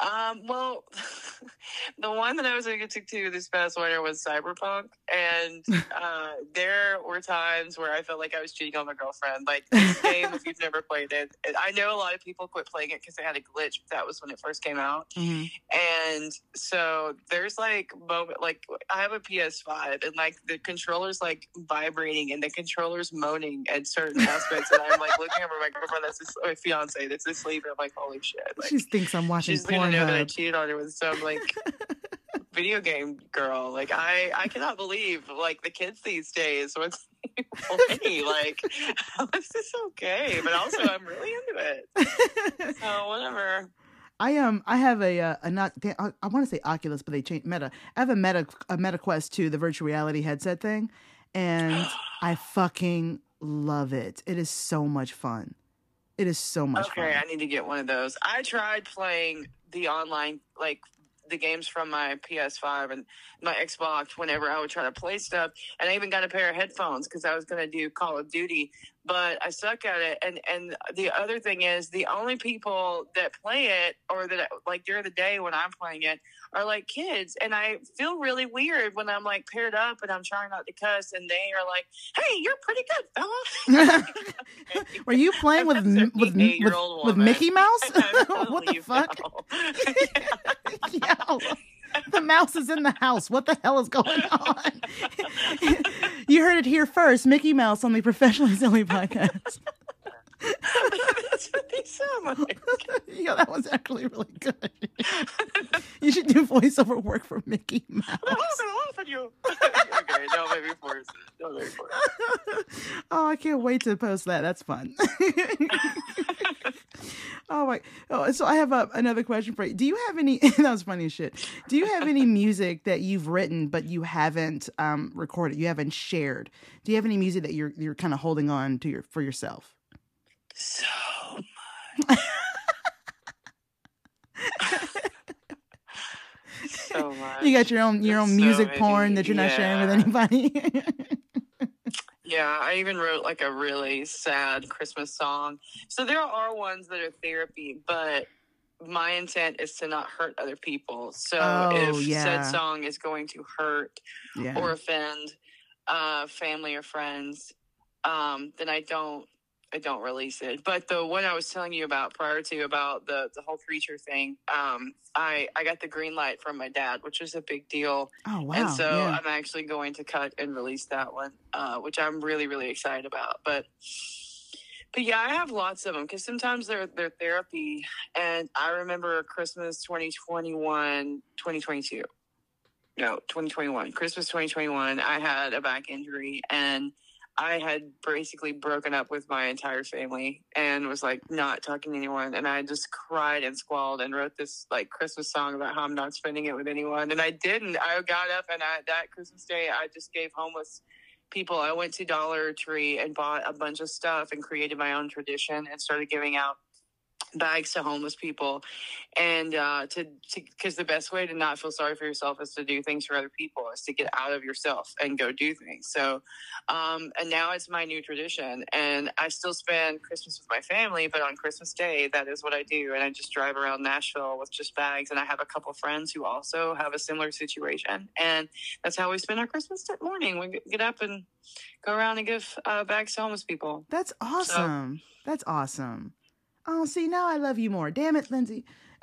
Um, well, the one that I was addicted to this past winter was Cyberpunk, and uh, there were times where I felt like I was cheating on my girlfriend. Like this game, if you've never played it, I know a lot of people quit playing it because they had a glitch. But that was when it first came out, Mhm. and so there's like moment like I have a PS5, and like the controller's like vibrating, and the controller's moaning at certain aspects, and I'm like looking over my girlfriend that's my fiance that's asleep, and I'm like, holy shit, like, She thinks I'm watching she's gonna know that I cheated on her with some like video game girl. Like I, I cannot believe like the kids these days with play. Like how is this okay? But also I'm really into it. So whatever. I um I have a uh, a not I, I want to say Oculus, but they changed Meta. I have a Meta a Meta Quest 2, the virtual reality headset thing, and I fucking love it. It is so much fun. It is so much Okay, fun. I need to get one of those. I tried playing the online like the games from my PS5 and my Xbox whenever I would try to play stuff. And I even got a pair of headphones because I was going to do Call of Duty, but I suck at it. And and the other thing is the only people that play it or that like during the day when I'm playing it are like kids, and I feel really weird when I'm like paired up and I'm trying not to cuss, and they are like, "Hey, you're pretty good, fella." Were you playing with with with, with. Mickey Mouse? What the fuck? fell. The mouse is in the house. What the hell is going on? you heard it here first. Mickey Mouse on the Professionally Silly podcast. That's what they sound like. Yo, that was actually really good. you should do voiceover work for Mickey Mouse. I'm gonna laugh you. okay, don't make me force it. Don't make me force it. Oh, I can't wait to post that. That's fun. oh my! Oh, so I have a, another question for you. Do you have any? that was funny as shit. Do you have any music that you've written but you haven't um, recorded? You haven't shared? Do you have any music that you're you're kind of holding on to your for yourself? So much. so much. You got your own your own music porn that you're not sharing with anybody. Yeah, I even wrote like a really sad Christmas song. So there are ones that are therapy, but my intent is to not hurt other people. So Oh, if yeah. said song is going to hurt yeah. or offend uh, family or friends, um, then I don't I don't release it. But the one I was telling you about prior to about the the whole preacher thing, um, I I got the green light from my dad, which was a big deal. oh wow! And so yeah. I'm actually going to cut and release that one, uh, which I'm really, really excited about. But, but yeah, I have lots of them because sometimes they're they're therapy. And I remember Christmas 2021, 2022. No, 2021. Christmas 2021. I had a back injury and I had basically broken up with my entire family and was like not talking to anyone. And I just cried and squalled and wrote this like Christmas song about how I'm not spending it with anyone. And I didn't. I got up and I, that Christmas day, I just gave homeless people. I went to Dollar Tree and bought a bunch of stuff and created my own tradition and started giving out bags to homeless people and uh to because the best way to not feel sorry for yourself is to do things for other people is to get out of yourself and go do things. So um and now it's my new tradition and i still spend christmas with my family but on christmas day that is what i do. And i just drive around nashville with just bags and i have a couple friends who also have a similar situation. And that's how we spend our christmas morning. We get up and go around and give uh, bags to homeless people. That's awesome. That's awesome. Oh, see, now I love you more. Damn it, Lindsay.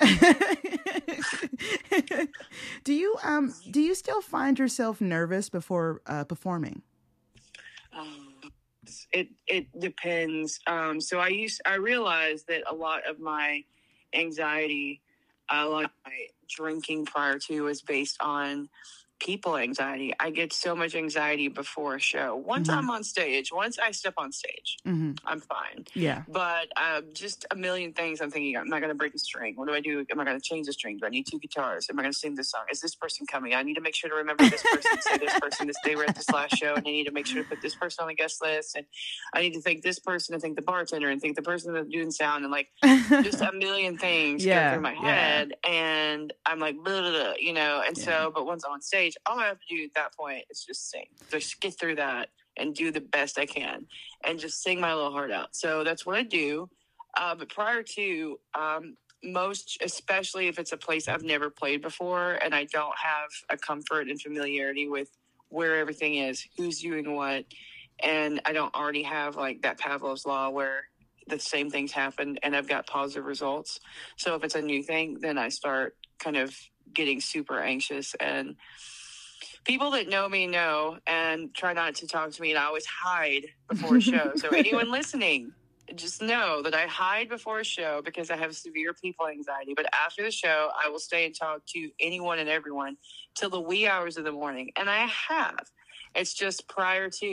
do you um do you still find yourself nervous before uh, performing? Um, it it depends. Um, so I used I realized that a lot of my anxiety, a lot of my drinking prior to was based on people anxiety. I get so much anxiety before a show. Once Mhm. I'm on stage, once I step on stage, hmm I'm fine. Yeah. But uh, just a million things I'm thinking, I'm not going to break a string. What do I do? Am I going to change the string? Do I need two guitars? Am I going to sing this song? Is this person coming? I need to make sure to remember this person, say this person, this they were at this last show, and I need to make sure to put this person on the guest list. And I need to thank this person and thank the bartender and thank the person that's doing sound and like just a million things Yeah, go through my yeah. head. And I'm like, blah, blah, blah, you know, and Yeah. so, but once I'm on stage, all I have to do at that point is just sing, just get through that and do the best I can and just sing my little heart out. So that's what I do. Uh, but prior to, um, most, especially if it's a place I've never played before and I don't have a comfort and familiarity with where everything is, who's doing what, and I don't already have like that Pavlov's law where the same things happen and I've got positive results. So if it's a new thing, then I start kind of getting super anxious and people that know me know and try not to talk to me and I always hide before a show. so anyone listening, just know that I hide before a show because I have severe people anxiety. But after the show, I will stay and talk to anyone and everyone till the wee hours of the morning. And I have. It's just prior to,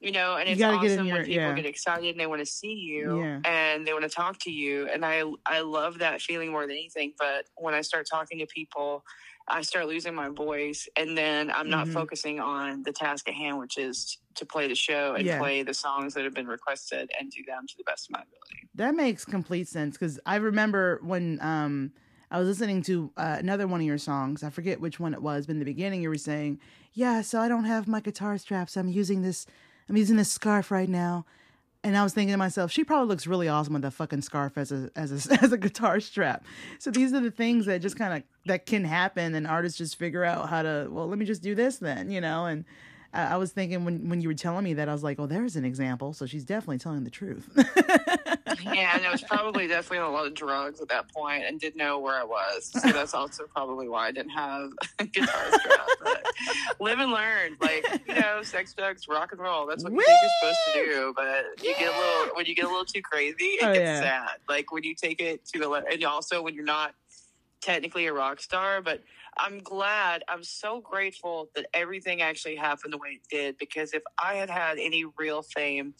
you know, and it's awesome when your- people yeah. get excited and they want to see you Yeah. and they want to talk to you. And I I love that feeling more than anything. But when I start talking to people, I start losing my voice, and then I'm not Mhm. focusing on the task at hand, which is to play the show and Yeah. play the songs that have been requested and do them to the best of my ability. That makes complete sense because I remember when um, I was listening to uh, another one of your songs. I forget which one it was, but in the beginning you were saying, "Yeah, so I don't have my guitar straps. I'm using this. I'm using this scarf right now." And I was thinking to myself, she probably looks really awesome with a fucking scarf as a as a as a guitar strap. So these are the things that just kind of that can happen, and artists just figure out how to. Well, let me just do this then, you know. And I was thinking when when you were telling me that, I was like, oh, there's an example. So she's definitely telling the truth. yeah, and I was probably definitely on a lot of drugs at that point and didn't know where I was. So that's also probably why I didn't have a guitar strap. But live and learn. Like, you know, sex, drugs, rock and roll. That's what you think you're supposed to do. But you get a little when you get a little too crazy, it Oh, gets yeah. sad. Like when you take it to a and also when you're not technically a rock star, but I'm glad, I'm so grateful that everything actually happened the way it did because if I had had any real fame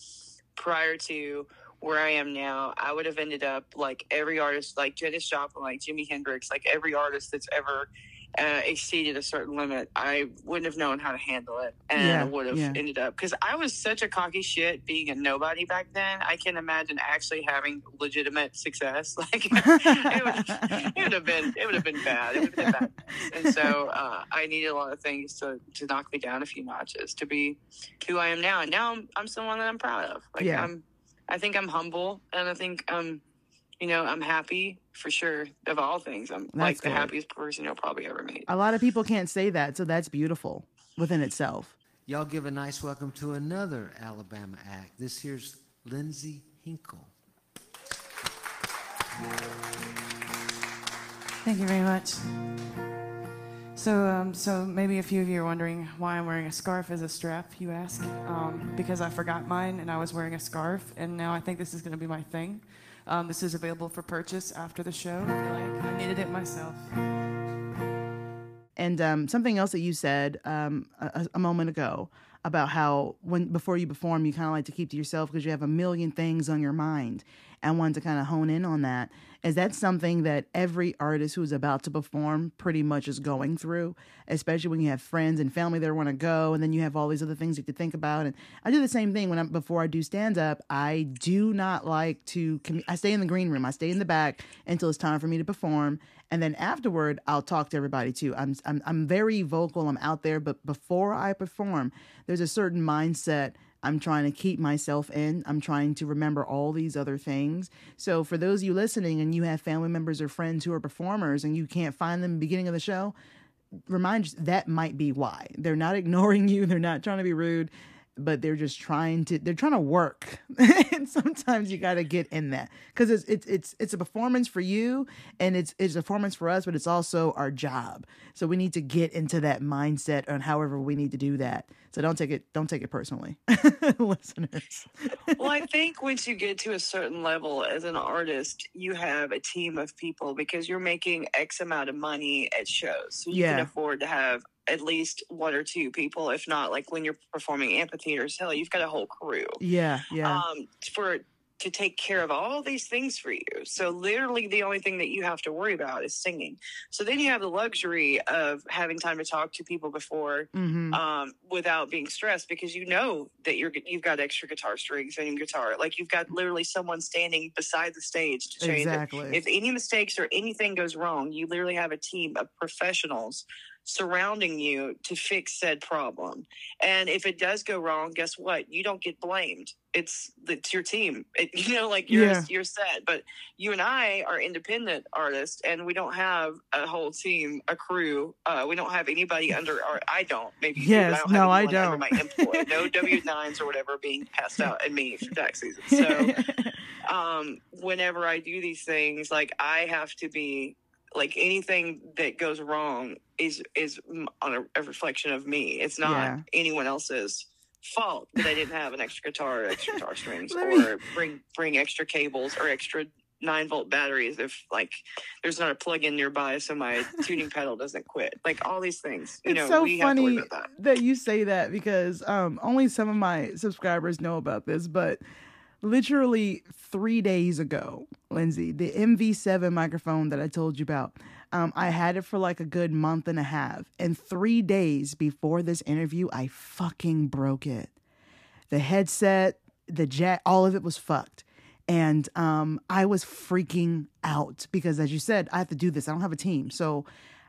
prior to where I am now, I would have ended up like every artist, like Janis Joplin, like Jimi Hendrix, like every artist that's ever uh, exceeded a certain limit. I wouldn't have known how to handle it, and Yeah, I would have yeah. ended up because I was such a cocky shit being a nobody back then. I can't imagine actually having legitimate success. Like it would, it would have been it would have been bad. It would have been bad. And so uh, I needed a lot of things to, to knock me down a few notches to be who I am now. And now I'm I'm someone that I'm proud of. Like Yeah. I'm I think I'm humble and I think I'm you know, I'm happy for sure of all things. I'm like the happiest person you'll probably ever meet. A lot of people can't say that, so that's beautiful within itself. Y'all give a nice welcome to another Alabama act. This here's Lindsay Hinkle. Thank you very much. So, um, so maybe a few of you are wondering why I'm wearing a scarf as a strap. You ask, um, because I forgot mine and I was wearing a scarf, and now I think this is going to be my thing. Um, this is available for purchase after the show. You like, I knitted it myself. And um, something else that you said um, a, a moment ago about how when before you perform, you kind of like to keep to yourself because you have a million things on your mind. And wanted to kind of hone in on that. Is that something that every artist who's about to perform pretty much is going through, especially when you have friends and family that want to go, and then you have all these other things you to think about. And I do the same thing when I'm before I do stand up. I do not like to. I stay in the green room. I stay in the back until it's time for me to perform, and then afterward, I'll talk to everybody too. I'm I'm I'm very vocal. I'm out there, but before I perform, there's a certain mindset I'm trying to keep myself in. I'm trying to remember all these other things. So for those of you listening and you have family members or friends who are performers and you can't find them the beginning of the show, remind you that might be why. They're not ignoring you, they're not trying to be rude, but they're just trying to they're trying to work. and sometimes you got to get in that cuz it's it's it's it's a performance for you and it's it's a performance for us, but it's also our job. So we need to get into that mindset on however we need to do that. So don't take it don't take it personally. Listeners. well, I think once you get to a certain level as an artist, you have a team of people because you're making X amount of money at shows. So you can afford to have at least one or two people, if not like when you're performing amphitheaters, hell, you've got a whole crew. Yeah, yeah. Um, for to take care of all these things for you. So literally the only thing that you have to worry about is singing. So then you have the luxury of having time to talk to people before mhm. um, without being stressed because you know that you're you've got extra guitar strings and guitar. Like you've got literally someone standing beside the stage to change Exactly. it. If any mistakes or anything goes wrong, you literally have a team of professionals surrounding you to fix said problem. And if it does go wrong, guess what? You don't get blamed. It's it's your team. It, you know, like you're Yeah. you're set. But you and I are independent artists, and we don't have a whole team, a crew. Uh, we don't have anybody under our. I don't. Maybe you Yes, I don't no, have I don't. my. No W nines or whatever being passed out at me for tax season. So um, whenever I do these things, like I have to be like anything that goes wrong is is on a, a reflection of me. It's not Yeah. anyone else's fault that I didn't have an extra guitar or extra guitar strings me- or bring bring extra cables or extra nine volt batteries if like there's not a plug-in nearby so my tuning pedal doesn't quit like all these things you it's know so we have to worry funny about that that you say that because um, only some of my subscribers know about this, but literally three days ago, Lindsay, the MV7 microphone that I told you about, um, I had it for like a good month and a half. And three days before this interview, I fucking broke it. The headset, the jack, all of it was fucked. And um, I was freaking out because, as you said, I have to do this. I don't have a team. So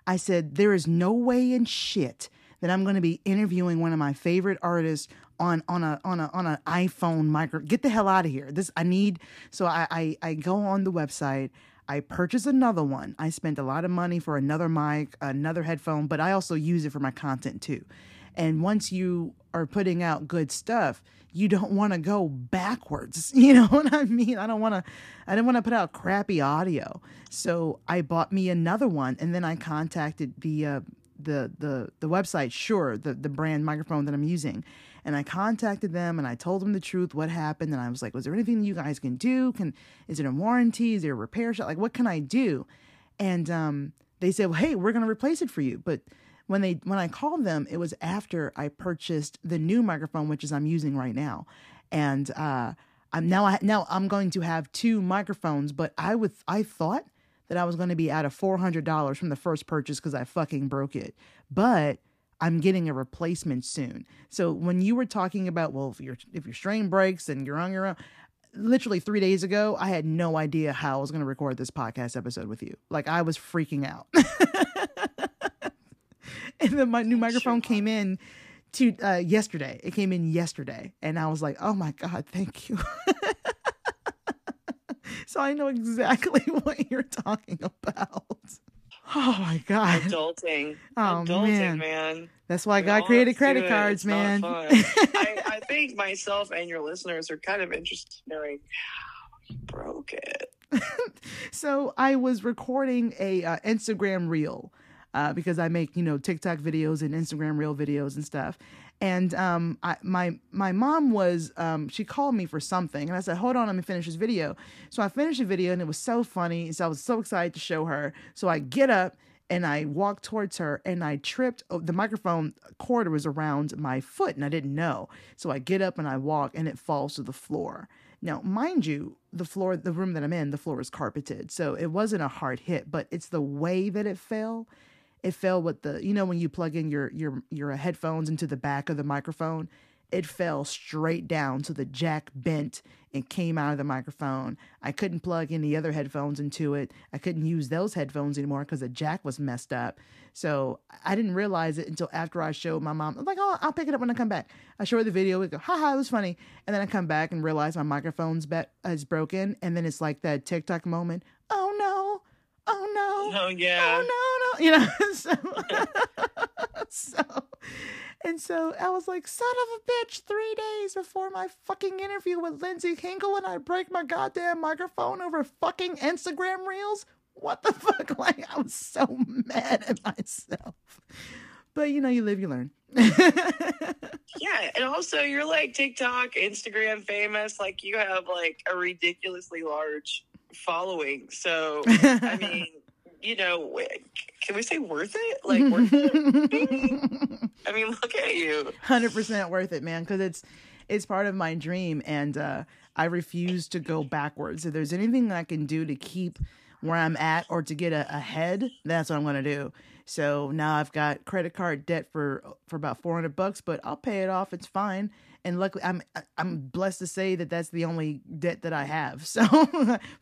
I said, there is no way in shit that I'm going to be interviewing one of my favorite artists on on a on a on an iPhone micro. Get the hell out of here. This I need. So I I, I go on the website. I purchase another one. I spent a lot of money for another mic, another headphone, but I also use it for my content too. And once you are putting out good stuff, you don't want to go backwards. You know what I mean? I don't want to I don't want to put out crappy audio. So I bought me another one and then I contacted the uh the the the website, sure, the the brand microphone that I'm using. And I contacted them and I told them the truth, what happened, and I was like, "Was there anything you guys can do? Can is it a warranty? Is there a repair shop? Like, what can I do?" And um, they said, "Well, hey, we're gonna replace it for you." But when they when I called them, it was after I purchased the new microphone, which is I'm using right now, and uh, I'm now I, now I'm going to have two microphones. But I would I thought that I was going to be out of four hundred dollars from the first purchase because I fucking broke it, but I'm getting a replacement soon. So when you were talking about well, if your if your strain breaks and you're on your own, literally three days ago, I had no idea how I was going to record this podcast episode with you. Like I was freaking out. and then my new microphone came in to uh, yesterday. It came in yesterday, and I was like, "Oh my god, thank you." so I know exactly what you're talking about. Oh my god, adulting Oh, adulting man. man that's why We all created credit it. cards, It's man. I, I think myself and your listeners are kind of interested in knowing how you broke it. so I was recording a uh, Instagram reel uh, because I make you know TikTok videos and Instagram reel videos and stuff. And um, I, my my mom was um, she called me for something, and I said, "Hold on, let me finish this video." So I finished the video, and it was so funny. So I was so excited to show her. So I get up and I walked towards her, and I tripped. Oh, the microphone cord was around my foot, and I didn't know. So I get up and I walk, and it falls to the floor. Now, mind you, the floor, the room that I'm in, the floor is carpeted. So it wasn't a hard hit, but it's the way that it fell. It fell with the, you know, when you plug in your your your headphones into the back of the microphone, it fell straight down. So the jack bent and came out of the microphone. I couldn't plug any other headphones into it. I couldn't use those headphones anymore because the jack was messed up. So I didn't realize it until after I showed my mom. I'm like, oh, I'll pick it up when I come back. I show her the video. We go, haha, it was funny. And then I come back and realize my microphone's be- is broken. And then it's like that TikTok moment. Oh no, oh no Oh yeah. oh no, no, you know. So, so, and so I was like, son of a bitch, three days before my fucking interview with Lindsay Hinkle, and I break my goddamn microphone over fucking Instagram reels. What the fuck? Like, I was so mad at myself. But you know, you live, you learn. Yeah, and also you're like TikTok, Instagram famous. Like you have like a ridiculously large following. So I mean, you know, can we say worth it? Like worth it? I mean, look at you. hundred percent worth it, man. Because it's it's part of my dream, and uh, I refuse to go backwards. If there's anything I can do to keep where I'm at or to get ahead, that's what I'm gonna do. So now I've got credit card debt for for about 400 bucks, but I'll pay it off. It's fine. And luckily, I'm I'm blessed to say that that's the only debt that I have. So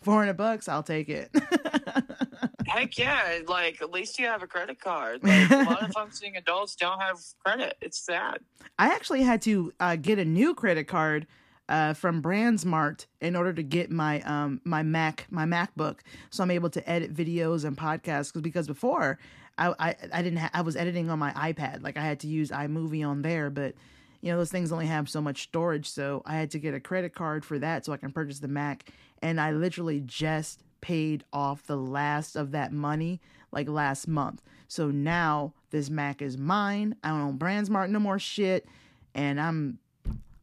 400 bucks, I'll take it. Heck yeah! Like at least you have a credit card. Like, a lot of functioning adults don't have credit. It's sad. I actually had to uh, get a new credit card uh, from Brandsmart in order to get my um my Mac my MacBook, so I'm able to edit videos and podcasts. 'Cause- Because before I I, I didn't ha- I was editing on my iPad, like I had to use iMovie on there, but you know those things only have so much storage, so I had to get a credit card for that so I can purchase the Mac, and I literally just paid off the last of that money like last month. So now this Mac is mine. I don't own Brandsmart no more shit, and I'm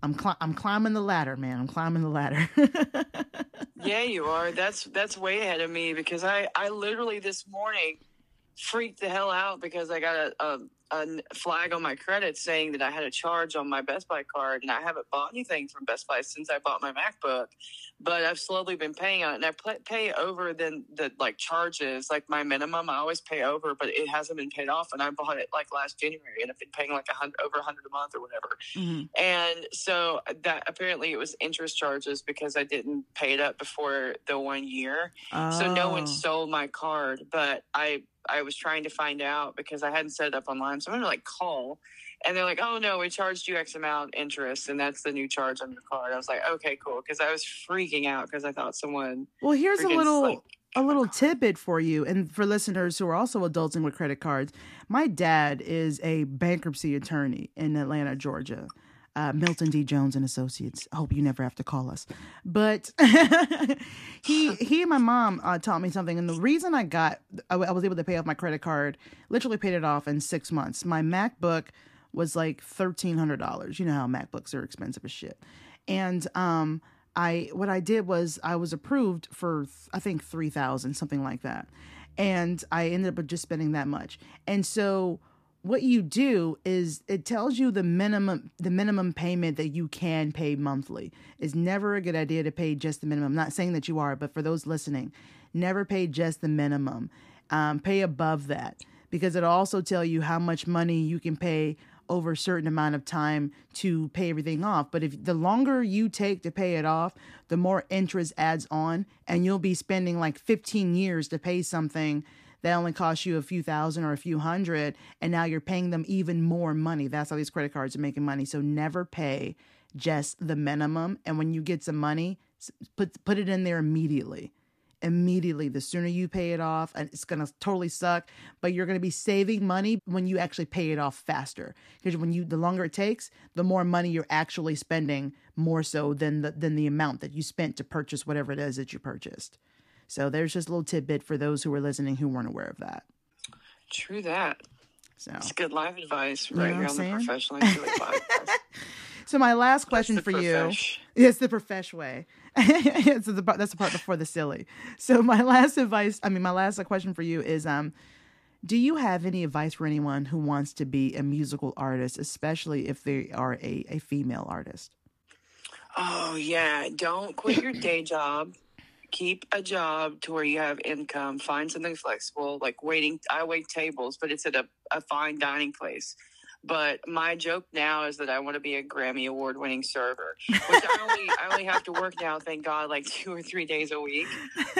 I'm cli- I'm climbing the ladder, man. I'm climbing the ladder. Yeah, you are. That's that's way ahead of me because I I literally this morning freaked the hell out because I got a, a, a flag on my credit saying that I had a charge on my Best Buy card and I haven't bought anything from Best Buy since I bought my MacBook, but I've slowly been paying on it and I pay over than the like charges like my minimum I always pay over, but it hasn't been paid off and I bought it like last January and I've been paying like a hundred over a hundred a month or whatever. Mhm. And so that apparently it was interest charges because I didn't pay it up before the one year. So no one stole my card, but I I was trying to find out because I hadn't set it up online. So I'm gonna like call, and they're like, "Oh no, we charged you X amount interest, and that's the new charge on your card." I was like, "Okay, cool," because I was freaking out because I thought someone. Well, here's a little like, a little tidbit for you and for listeners who are also adulting with credit cards. My dad is a bankruptcy attorney in Atlanta, Georgia. Uh, Milton D. Jones and Associates. I hope you never have to call us. But he he and my mom uh, taught me something, and the reason I got I, I was able to pay off my credit card, literally paid it off in six months. My MacBook was like thirteen hundred dollars. You know how MacBooks are expensive as shit, and um, I what I did was I was approved for I think three thousand something like that, and I ended up just spending that much. And so what you do is it tells you the minimum the minimum payment that you can pay monthly. It's never a good idea to pay just the minimum. I'm not saying that you are, but for those listening, never pay just the minimum. Um, pay above that because it'll also tell you how much money you can pay over a certain amount of time to pay everything off. But if the longer you take to pay it off, the more interest adds on, and you'll be spending like 15 years to pay something that only costs you a few thousand or a few hundred, and now you're paying them even more money. That's how these credit cards are making money. So never pay just the minimum, and when you get some money, put put it in there immediately immediately. The sooner you pay it off, and it's gonna totally suck, but you're gonna be saving money when you actually pay it off faster. Because when you, the longer it takes, the more money you're actually spending, more so than the than the amount that you spent to purchase whatever it is that you purchased. So there's just a little tidbit for those who were listening who weren't aware of that. True that. So, It's good life advice know right what here I'm on the? Professional Podcast. so my last question for you. It's the profesh way. it's the that's the part before the silly. So my last advice, I mean, my last question for you is, um, do you have any advice for anyone who wants to be a musical artist, especially if they are a, a female artist? Oh yeah, don't quit your day job. Keep a job to where you have income. Find something flexible, like waiting. I wait tables, but it's at a, a fine dining place. But my joke now is that I want to be a Grammy award winning server, which I only I only have to work now, thank God, like two or three days a week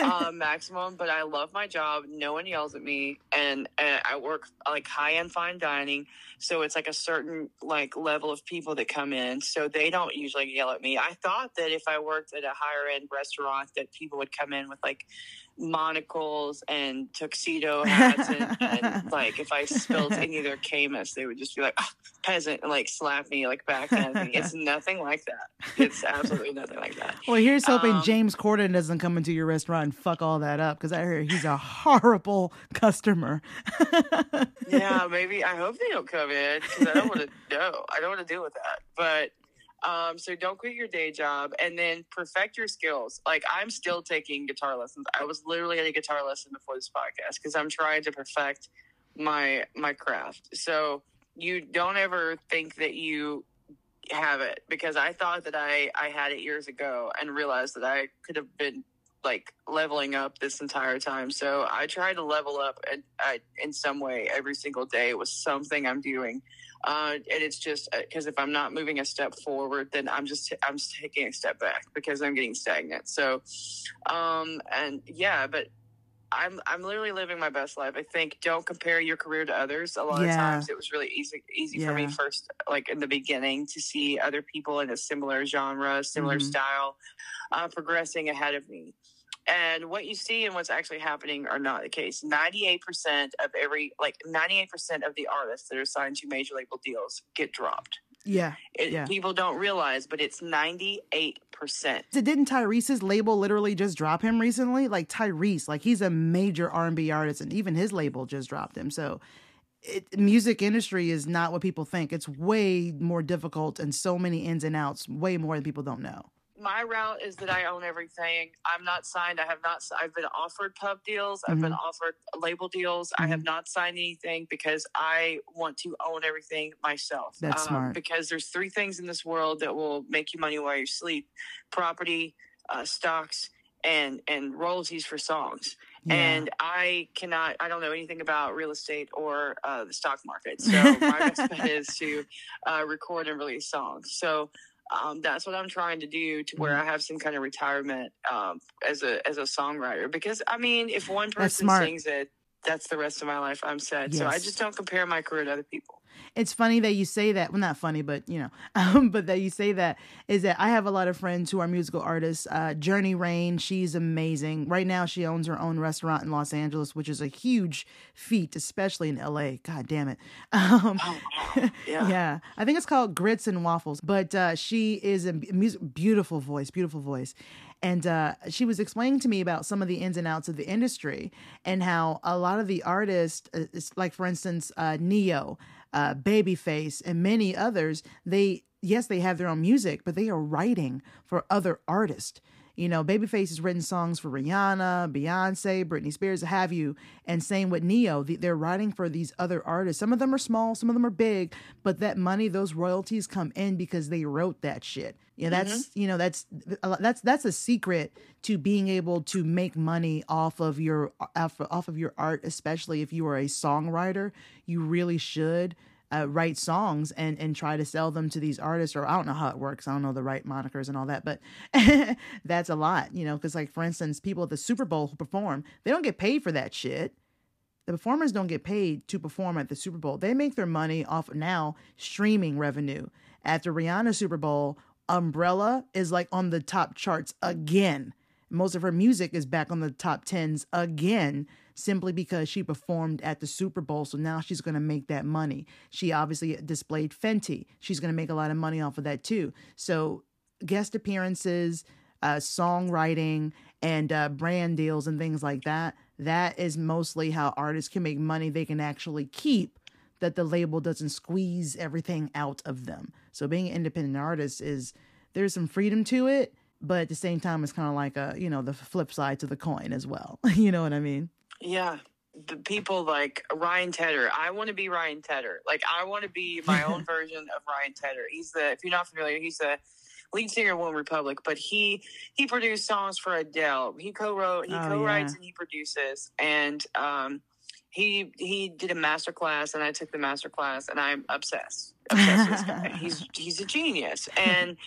um, maximum. But I love my job. No one yells at me, and uh, I work like high end fine dining. So it's like a certain like level of people that come in. So they don't usually yell at me. I thought that if I worked at a higher end restaurant, that people would come in with like monocles and tuxedo hats, and, and like if I spilled any of their Camus, they would just be like "Ah, peasant and like slap me like back at me. It's nothing like that. It's absolutely nothing like that. Well, here's hoping Um, James Corden doesn't come into your restaurant and fuck all that up because I hear he's a horrible customer. yeah, maybe. I hope they don't come in because I don't want to know. I don't want to deal with that. But um, so don't quit your day job and then perfect your skills. Like I'm still taking guitar lessons. I was literally at a guitar lesson before this podcast because I'm trying to perfect my my craft. So you don't ever think that you have it because I thought that I I had it years ago and realized that I could have been like leveling up this entire time. So I try to level up and in some way every single day with something I'm doing. Uh, and it's just because if I'm not moving a step forward, then I'm just I'm just taking a step back because I'm getting stagnant. So, um, and yeah, but I'm I'm literally living my best life. I think don't compare your career to others. A lot Yeah. of times it was really easy easy for me first, like in the beginning, to see other people in a similar genre, similar Mhm. style, uh, progressing ahead of me. And what you see and what's actually happening are not the case. Ninety-eight percent of every, like ninety-eight percent of the artists that are signed to major label deals get dropped. Yeah. It, Yeah. People don't realize, but it's ninety-eight percent. So didn't Tyrese's label literally just drop him recently? Like Tyrese, like he's a major R&B artist, and even his label just dropped him. So, it, music industry is not what people think. It's way more difficult and so many ins and outs, way more than people don't know. My route is that I own everything. I'm not signed. I have not. I've been offered pub deals. I've been offered label deals. I have not signed anything because I want to own everything myself. Um, That's smart. Because there's three things in this world that will make you money while you sleep: property, uh, stocks, and and royalties for songs. Yeah. And I cannot. I don't know anything about real estate or uh, the stock market. So my best bet is to uh, record and release songs. So um, that's what I'm trying to do to where Mm-hmm. I have some kind of retirement um, as a as a songwriter. Because I mean, if one person sings it, that's the rest of my life. I'm set. So I just don't compare my career to other people. it's funny that you say that. Well, not funny, but you know, um, but that you say that is that I have a lot of friends who are musical artists. Uh, Journey Rain, she's amazing. Right now, she owns her own restaurant in Los Angeles, which is a huge feat, especially in LA. God damn it. Um, Oh, wow. Yeah. yeah, I think it's called Grits and Waffles. But uh, she is a music, beautiful voice, beautiful voice. And uh, she was explaining to me about some of the ins and outs of the industry and how a lot of the artists, uh, like for instance, uh, Ne-Yo, uh, Babyface, and many others, they yes, they have their own music, but they are writing for other artists. You know, Babyface has written songs for Rihanna, Beyonce, Britney Spears, have you. And same with Ne-Yo, they're writing for these other artists. Some of them are small, some of them are big, but that money, those royalties come in because they wrote that shit. Yeah, that's mm-hmm. you know that's that's that's a secret to being able to make money off of your off, off of your art, especially if you are a songwriter. You really should uh, write songs and and try to sell them to these artists or i don't know how it works. I don't know the right monikers and all that but that's a lot you know because like for instance people at the super bowl who perform they don't get paid for that shit. The performers don't get paid to perform at the super bowl. They make their money off now streaming revenue. After rihanna super bowl umbrella is like on the top charts again. Most of her music is back on the top 10s again simply because she performed at the Super Bowl. So now she's going to make that money. She obviously displayed Fenty. She's going to make a lot of money off of that too. So guest appearances, uh, songwriting, and uh, brand deals and things like that. That is mostly how artists can make money they can actually keep that the label doesn't squeeze everything out of them. So being an independent artist is there's some freedom to it, but at the same time it's kind of like a, you know, the flip side to the coin as well. you know what I mean? Yeah. The people like Ryan Tedder. I want to be Ryan Tedder. Like I want to be my own version of Ryan Tedder. He's the if you're not familiar, he's the lead singer of One Republic, but he he produced songs for Adele. He co-wrote, he Oh, co-writes yeah. and he produces. And um he he did a master class and I took the master class and I'm obsessed. Obsessed with this guy. He's he's a genius. And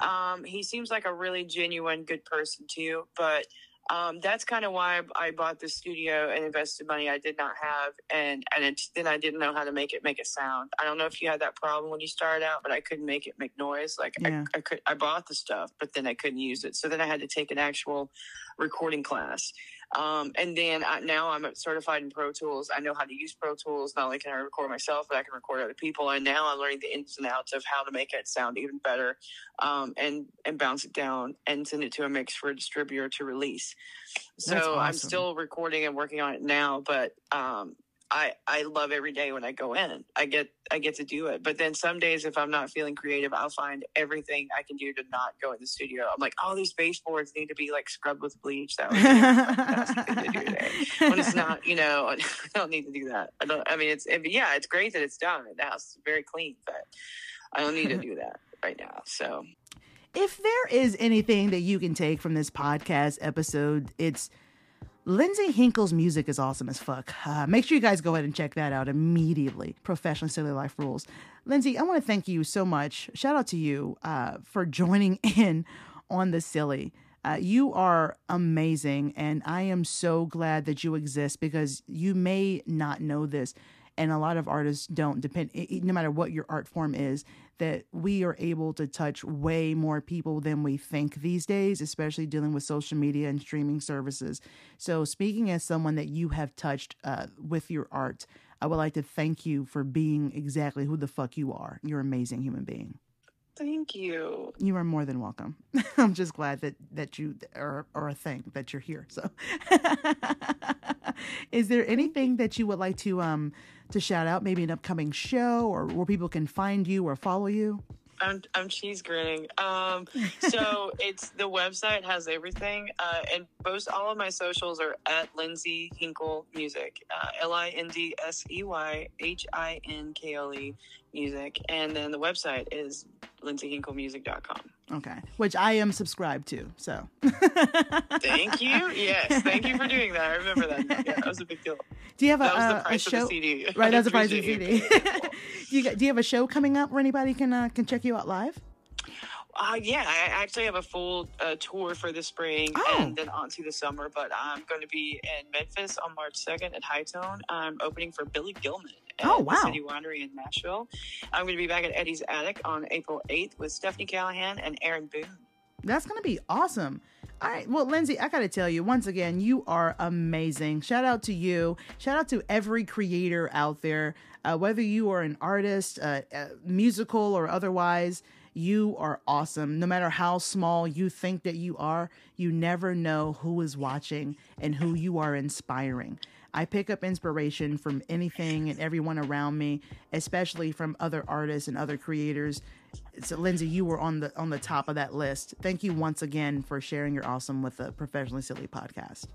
um he seems like a really genuine good person too, but um, that's kind of why I bought the studio and invested money I did not have, and and it, then I didn't know how to make it make a sound. I don't know if you had that problem when you started out, but I couldn't make it make noise. Like Yeah. I, I could, I bought the stuff, but then I couldn't use it. So then I had to take an actual recording class. Um, and then I, now I'm certified in Pro Tools. I know how to use Pro Tools. Not only can I record myself, but I can record other people. And now I'm learning the ins and outs of how to make it sound even better, um, and and bounce it down and send it to a mix for a distributor to release. So That's I'm still recording and working on it now, but um, I I love every day when I go in. I get I get to do it. But then some days if I'm not feeling creative, I'll find everything I can do to not go in the studio. I'm like, oh, these baseboards need to be like scrubbed with bleach. That would be to do today. When it's not, you know, I don't need to do that. I don't. I mean, it's it, yeah, it's great that it's done. The house is very clean, but I don't need to do that right now. So if there is anything that you can take from this podcast episode, it's Lindsey Hinkle's music is awesome as fuck. Uh, make sure you guys go ahead and check that out immediately. Professional Silly Life Rules. Lindsey, I want to thank you so much. Shout out to you uh, for joining in on the silly. Uh, you are amazing, and I am so glad that you exist because you may not know this, and a lot of artists don't. Depend, no matter what your art form is, that we are able to touch way more people than we think these days, especially dealing with social media and streaming services. So, speaking as someone that you have touched uh, with your art, I would like to thank you for being exactly who the fuck you are. You're an amazing human being. Thank you. You are more than welcome. I'm just glad that that you are, are a thing that you're here. So, is there anything that you would like to um to shout out? Maybe an upcoming show or where people can find you or follow you? I'm I'm cheese grinning. Um, so it's the website has everything, uh, and most all of my socials are at Lindsey Hinkle Music, uh, L I N D S E Y H I N K L E Music, and then the website is lindseyhinklemusic.com. Okay, which I am subscribed to. So, Thank you. Yes, thank you for doing that. I remember that. Yeah, that was a big deal. do you have a, That was the a- a price of show? Right, that's the price of the CD. you. you do you have a show coming up where anybody can uh, can check you out live? Uh, yeah, I actually have a full uh, tour for the spring Oh. and then on to the summer. But I'm going to be in Memphis on March 2nd at Hi Tone. I'm opening for Billy Gilman Oh, wow. City Winery in Nashville. I'm going to be back at Eddie's Attic on April 8th with Stephanie Callahan and Aaron Boone. That's gonna be awesome. All right, well, Lindsey, I gotta tell you once again, you are amazing. Shout out to you. Shout out to every creator out there, uh, whether you are an artist, uh, uh, musical or otherwise. You are awesome. No matter how small you think that you are, you never know who is watching and who you are inspiring. I pick up inspiration from anything and everyone around me, especially from other artists and other creators. So Lindsey, you were on the on the top of that list. Thank you once again for sharing your awesome with the Professionally Silly podcast.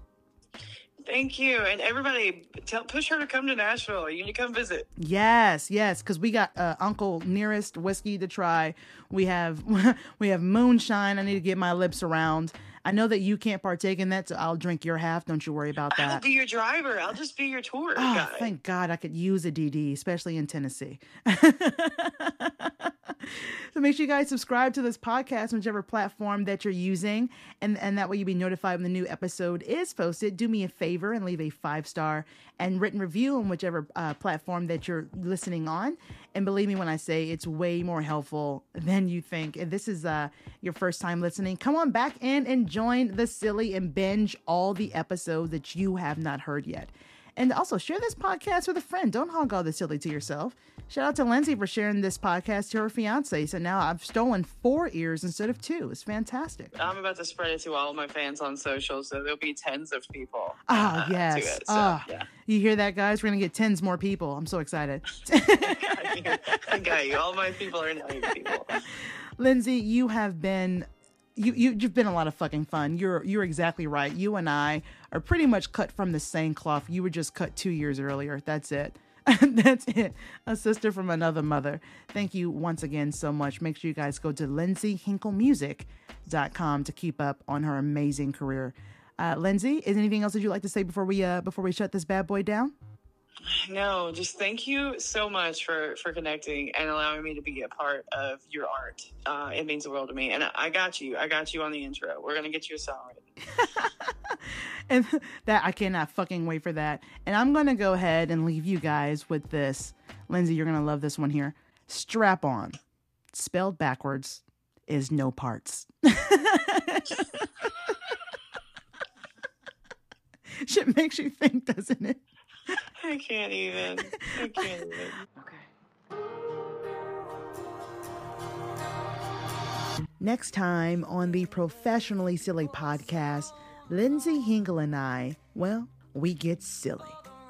Thank you. And everybody, tell, push her to come to Nashville. You need to come visit. Yes, yes, because we got uh, Uncle Nearest whiskey to try. We have we have moonshine. I need to get my lips around. I know that you can't partake in that, so I'll drink your half. Don't you worry about that. I'll be your driver. I'll just be your tour Oh, guide. thank God I could use a DD, especially in Tennessee. so make sure you guys subscribe to this podcast whichever platform that you're using, and, and that way you'll be notified when the new episode is posted. Do me a favor and leave a five star and written review on whichever uh, platform that you're listening on. And believe me when I say it's way more helpful than you think. If this is uh, your first time listening, come on back in and join the silly and binge all the episodes that you have not heard yet. And also share this podcast with a friend. Don't hog all the silly to yourself. Shout out to Lindsey for sharing this podcast to her fiance. So now I've stolen four ears instead of two. It's fantastic. I'm about to spread it to all of my fans on social, so there'll be tens of people. Oh uh, yes. it. So, oh, yeah. you hear that, guys? We're gonna get tens more people. I'm so excited. I got you. All my people are now people. Lindsey, you have been you, you you've been a lot of fucking fun. You're you're exactly right. You and I are pretty much cut from the same cloth. You were just cut two years earlier. That's it. That's it. A sister from another mother. Thank you once again so much. Make sure you guys go to lindseyhinklemusic.com to keep up on her amazing career. Uh, Lindsey, is anything else that you'd like to say before we uh before we shut this bad boy down? No, just thank you so much for for connecting and allowing me to be a part of your art. Uh, it means the world to me, and I, got you. I got you on the intro. We're gonna get you a song. and that I cannot fucking wait for that. And I'm gonna go ahead and leave you guys with this. Lindsey, you're gonna love this one here. Strap on, spelled backwards, is no parts. Shit makes you think, doesn't it? I can't even. I can't even. Okay. Next time on the Professionally Silly podcast, Lindsey Hinkle and I, well, we get silly.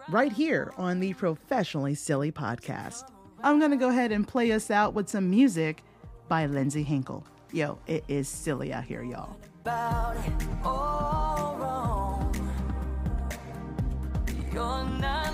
Right here on the Professionally Silly podcast. I'm going to go ahead and play us out with some music by Lindsey Hinkle. Yo, it is silly out here, y'all. You're not